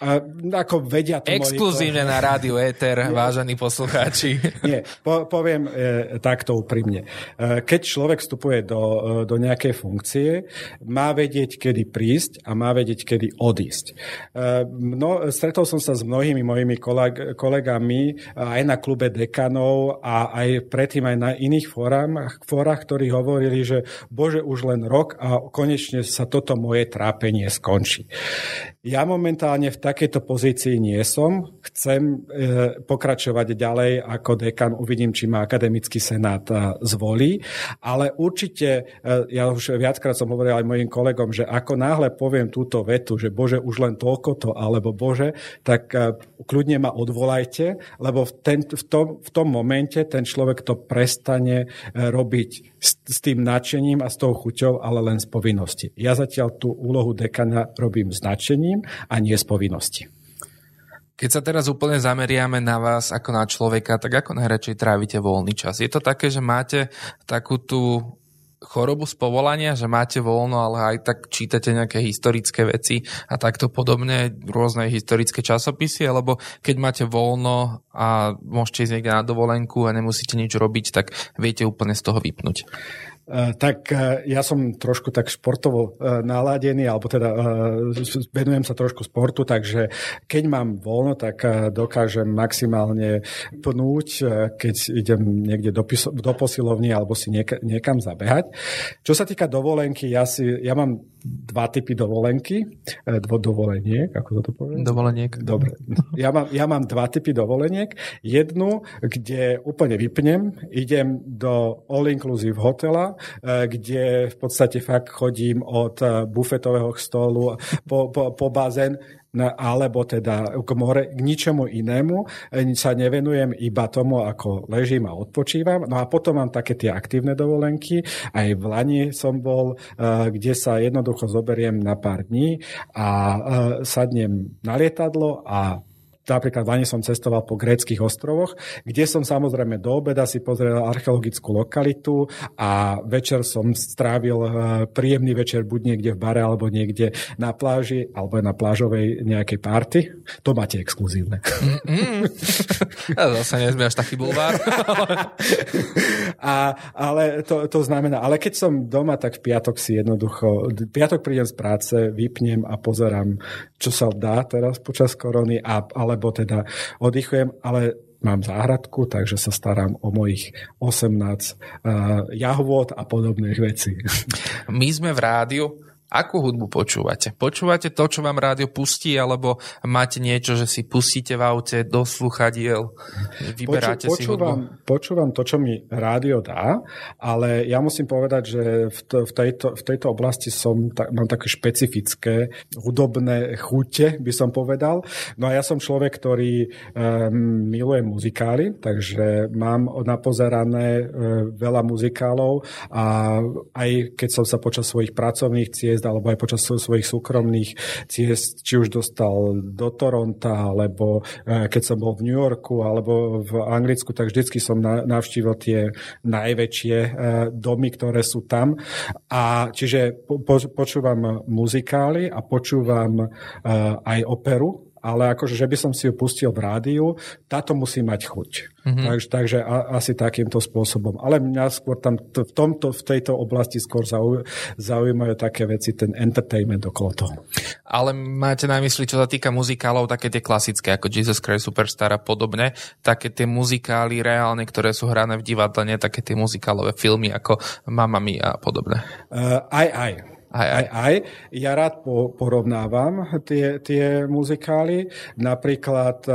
a ako vedia to Exkluzívne na rádiu Éter, vážení poslucháči. Nie, po, poviem e, takto úprimne. E, keď človek vstupuje do, e, do nejakej funkcie, má vedieť, kedy prísť a má vedieť, kedy odísť. E, mno, stretol som sa s mnohými mojimi koleg, kolegami aj na klube dekanov a aj predtým aj na iných fórach, fórach, ktorí hovorili, že bože, už len rok a konečne sa toto moje trápenie skončí. Ja momentálne v takejto pozícii nie som. Chcem e, pokračovať ďalej ako dekan. Uvidím, či ma akademický senát e, zvolí. Ale určite, e, ja už viackrát som hovoril aj mojim kolegom, že ako náhle poviem túto vetu, že bože, už len toľko to, alebo bože, tak kľudne ma odvolajte, lebo v, ten, v, tom, v tom momente ten človek to prestane robiť s, s tým nadšením a s tou chuťou, ale len z povinnosti. Ja zatiaľ tú úlohu dekana robím s nadšením a nie z povinnosti. Keď sa teraz úplne zameriame na vás ako na človeka, tak ako najradšej trávite voľný čas? Je to také, že máte takú tú chorobu z povolania, že máte voľno, ale aj tak čítate nejaké historické veci a takto podobne, rôzne historické časopisy, alebo keď máte voľno a môžete ísť niekde na dovolenku a nemusíte nič robiť, tak viete úplne z toho vypnúť. Eh, tak eh, ja som trošku tak športovo eh, naladený, alebo teda venujem sa trošku sportu, takže keď mám voľno, tak dokážem maximálne pnúť, keď idem niekde do, do posilovny alebo si niekam zabehať. Čo sa týka dovolenky, ja, si, ja mám dva typy dovolenky, dvo dovoleniek, ako to poviem? Dovoleniek. Dobre. Ja mám, ja mám dva typy dovoleniek. Jednu, kde úplne vypnem, idem do all-inclusive hotela, kde v podstate fakt chodím od eh, bufetového stolu po, po, po bazén alebo teda k, more, k ničomu inému, eh, sa nevenujem iba tomu, ako ležím a odpočívam. No a potom mám také tie aktívne dovolenky. Aj v Lani som bol, kde sa jednoducho zoberiem na pár dní a sadnem na lietadlo a napríklad v Lani som cestoval po gréckých ostrovoch, kde som samozrejme do obeda si pozrel archeologickú lokalitu a večer som strávil e, príjemný večer buď niekde v bare alebo niekde na pláži alebo na plážovej nejakej party. To máte exkluzívne. Mm-hmm. Zase nezme až taký bulvár. a, ale to, to znamená, ale keď som doma, tak v piatok si jednoducho, piatok prídem z práce, vypnem a pozerám, čo sa dá teraz počas korony, a, alebo teda oddychujem, ale mám záhradku, takže sa starám o mojich 18 uh, jahvod a podobných vecí. My sme v rádiu, Akú hudbu počúvate? Počúvate to, čo vám rádio pustí, alebo máte niečo, že si pustíte v aute do sluchadiel, vyberáte Poču, si počúvam, hudbu? Počúvam to, čo mi rádio dá, ale ja musím povedať, že v, to, v, tejto, v tejto oblasti som, tak, mám také špecifické hudobné chute, by som povedal. No a ja som človek, ktorý um, miluje muzikály, takže mám napozerané um, veľa muzikálov a aj keď som sa počas svojich pracovných ciest ciest alebo aj počas svojich súkromných ciest, či už dostal do Toronta, alebo e, keď som bol v New Yorku alebo v Anglicku, tak vždycky som navštívil tie najväčšie e, domy, ktoré sú tam. A čiže počúvam muzikály a počúvam e, aj operu, ale akože, že by som si ju pustil v rádiu, táto musí mať chuť. Mm-hmm. Takže, takže a, asi takýmto spôsobom. Ale mňa skôr tam t- v, tomto, v tejto oblasti skôr zauj- zaujímajú také veci, ten entertainment okolo toho. Ale máte na mysli, čo sa týka muzikálov, také tie klasické, ako Jesus Christ Superstar a podobne, také tie muzikály reálne, ktoré sú hrané v divadle, nie také tie muzikálové filmy ako Mamma Mia a podobne. Uh, aj, aj. Aj, aj. aj, aj. Ja rád po, porovnávam tie, tie muzikály. Napríklad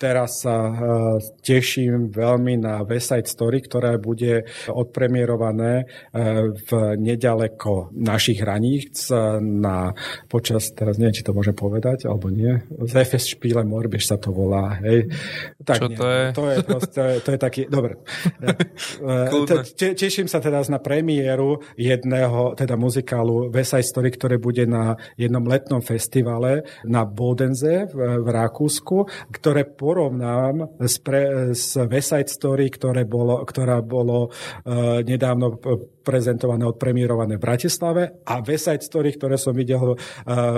Teraz sa uh, teším veľmi na West Side Story, ktoré bude odpremierované uh, v nedaleko našich hraníc uh, na počas, teraz neviem, či to môžem povedať, alebo nie, ZFS Špíle Morbieš sa to volá. Hej. Tak, Čo nie, to je? To je, proste, to je taký, dobre. Te, teším sa teraz na premiéru jedného, teda muzikálu West Side Story, ktoré bude na jednom letnom festivale na Bodenze v, v Rakúsku, ktoré po porovnám s, pre, s West Side Story, ktoré bolo, ktorá bolo uh, nedávno prezentované, odpremírované v Bratislave a West Side Story, ktoré som videl uh,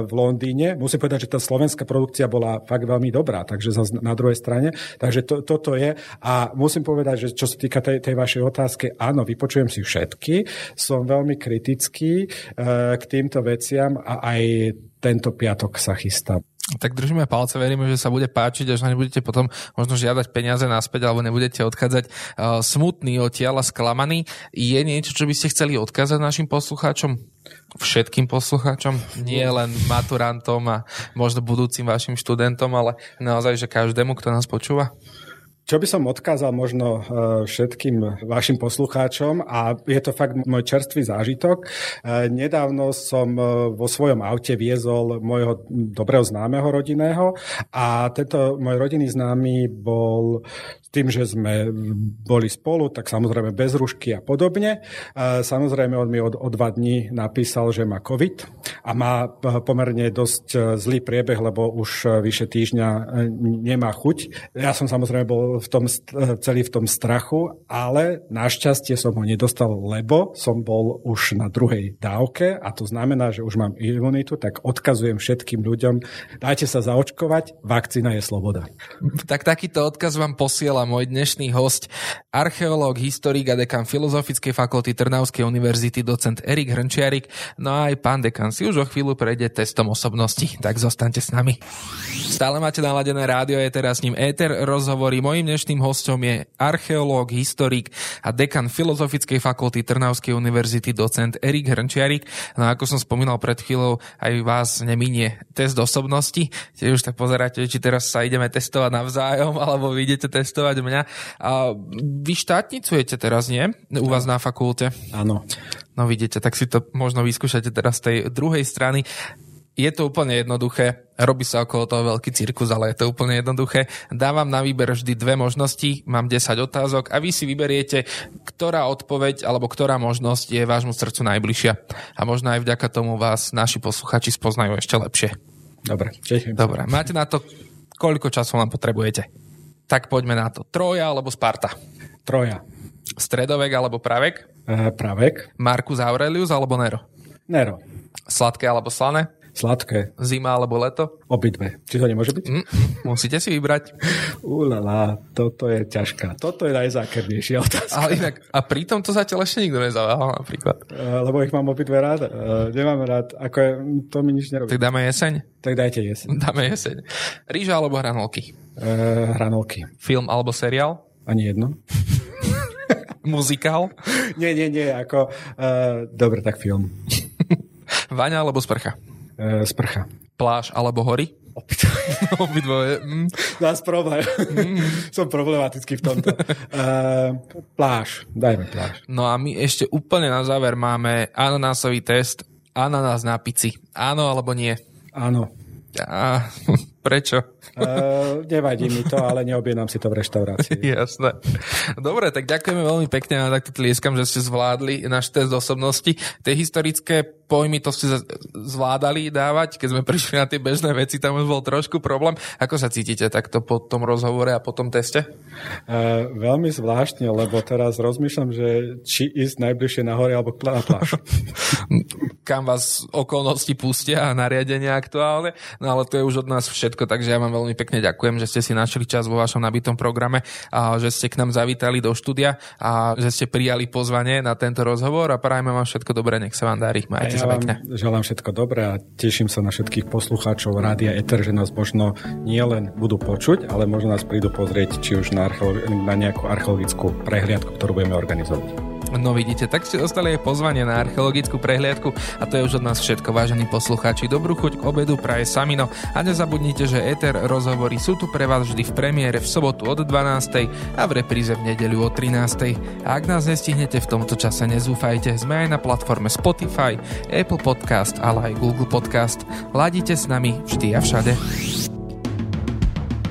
v Londýne. Musím povedať, že tá slovenská produkcia bola fakt veľmi dobrá, takže na druhej strane. Takže to, toto je. A musím povedať, že čo sa týka tej, tej vašej otázky, áno, vypočujem si všetky. Som veľmi kritický uh, k týmto veciam a aj tento piatok sa chystám tak držíme palce, veríme, že sa bude páčiť, až nebudete potom možno žiadať peniaze naspäť, alebo nebudete odchádzať uh, smutný odtiaľ a sklamaný. Je niečo, čo by ste chceli odkázať našim poslucháčom? Všetkým poslucháčom? Nie len maturantom a možno budúcim vašim študentom, ale naozaj, že každému, kto nás počúva? Čo by som odkázal možno e, všetkým vašim poslucháčom a je to fakt môj čerstvý zážitok. E, nedávno som e, vo svojom aute viezol môjho dobrého známeho rodinného a tento môj rodinný známy bol tým, že sme boli spolu, tak samozrejme bez rušky a podobne. Samozrejme, on mi o, o dva dní napísal, že má COVID a má pomerne dosť zlý priebeh, lebo už vyše týždňa nemá chuť. Ja som samozrejme bol v tom, celý v tom strachu, ale našťastie som ho nedostal, lebo som bol už na druhej dávke a to znamená, že už mám imunitu, tak odkazujem všetkým ľuďom, dajte sa zaočkovať, vakcína je sloboda. Tak takýto odkaz vám posiela môj dnešný host, archeológ, historik a dekan Filozofickej fakulty Trnavskej univerzity, docent Erik Hrnčiarik. No a aj pán dekan si už o chvíľu prejde testom osobnosti, tak zostaňte s nami. Stále máte naladené rádio, je teraz s ním Éter rozhovorí. Mojím Mojím dnešným hostom je archeológ, historik a dekan Filozofickej fakulty Trnavskej univerzity docent Erik Hrnčiarik. No ako som spomínal pred chvíľou, aj vás neminie test osobnosti. Tiež už tak pozeráte, či teraz sa ideme testovať navzájom, alebo vy idete testovať mňa. A vy štátnicujete teraz, nie? U vás na fakulte. Áno. No vidíte, tak si to možno vyskúšate teraz z tej druhej strany je to úplne jednoduché, robí sa okolo toho veľký cirkus, ale je to úplne jednoduché. Dávam na výber vždy dve možnosti, mám 10 otázok a vy si vyberiete, ktorá odpoveď alebo ktorá možnosť je vášmu srdcu najbližšia. A možno aj vďaka tomu vás naši posluchači spoznajú ešte lepšie. Dobre, Dobre, máte na to Koľko času len potrebujete? Tak poďme na to. Troja alebo Sparta? Troja. Stredovek alebo pravek? E, pravek. Marcus Aurelius alebo Nero? Nero. Sladké alebo slané? Sladké. Zima alebo leto? Obidve. Či to nemôže byť? Mm, musíte si vybrať. Ulala, toto je ťažká. Toto je najzákernejšia otázka. Ale inak, a pritom to zatiaľ ešte nikto nezaváhal napríklad. Uh, lebo ich mám obidve rád. Uh, nemám rád. Ako je, to mi nič nerobí. Tak dáme jeseň? Tak dajte jeseň. Dáme jeseň. Ríža alebo hranolky? Uh, hranolky. Film alebo seriál? Ani jedno. Muzikál? nie, nie, nie. Ako, uh, dobre, tak film. Vaňa alebo sprcha? E, sprcha. Pláž alebo hory? Obidvoje. Mm. Nás problém. Mm. Som problematický v tomto. Uh, pláž. Dajme pláž. No a my ešte úplne na záver máme ananásový test. Ananás na pici. Áno alebo nie? Áno. A, prečo? Uh, nevadí mi to, ale neobjednám si to v reštaurácii. Jasné. Dobre, tak ďakujeme veľmi pekne a takto tlieskam, že ste zvládli náš test osobnosti. Tie historické pojmy, to ste zvládali dávať, keď sme prišli na tie bežné veci, tam už bol trošku problém. Ako sa cítite takto po tom rozhovore a po tom teste? Uh, veľmi zvláštne, lebo teraz rozmýšľam, že či ísť najbližšie na hore alebo na pláž. Kam vás okolnosti pustia a nariadenia aktuálne, no ale to je už od nás všetko, takže ja vám veľmi pekne ďakujem, že ste si našli čas vo vašom nabitom programe a že ste k nám zavítali do štúdia a že ste prijali pozvanie na tento rozhovor a prajeme vám všetko dobré, nech sa vám darí. Majte ja vám želám všetko dobré a teším sa na všetkých poslucháčov Rádia Eter, že nás možno nielen budú počuť, ale možno nás prídu pozrieť či už na, archeolo- na nejakú archeologickú prehliadku, ktorú budeme organizovať. No vidíte, tak ste dostali aj pozvanie na archeologickú prehliadku a to je už od nás všetko, vážení poslucháči. Dobrú chuť k obedu praje Samino a nezabudnite, že Eter rozhovory sú tu pre vás vždy v premiére v sobotu od 12. a v repríze v nedeľu o 13. A ak nás nestihnete v tomto čase, nezúfajte, sme aj na platforme Spotify, Apple Podcast, ale aj Google Podcast. Ladíte s nami vždy a všade.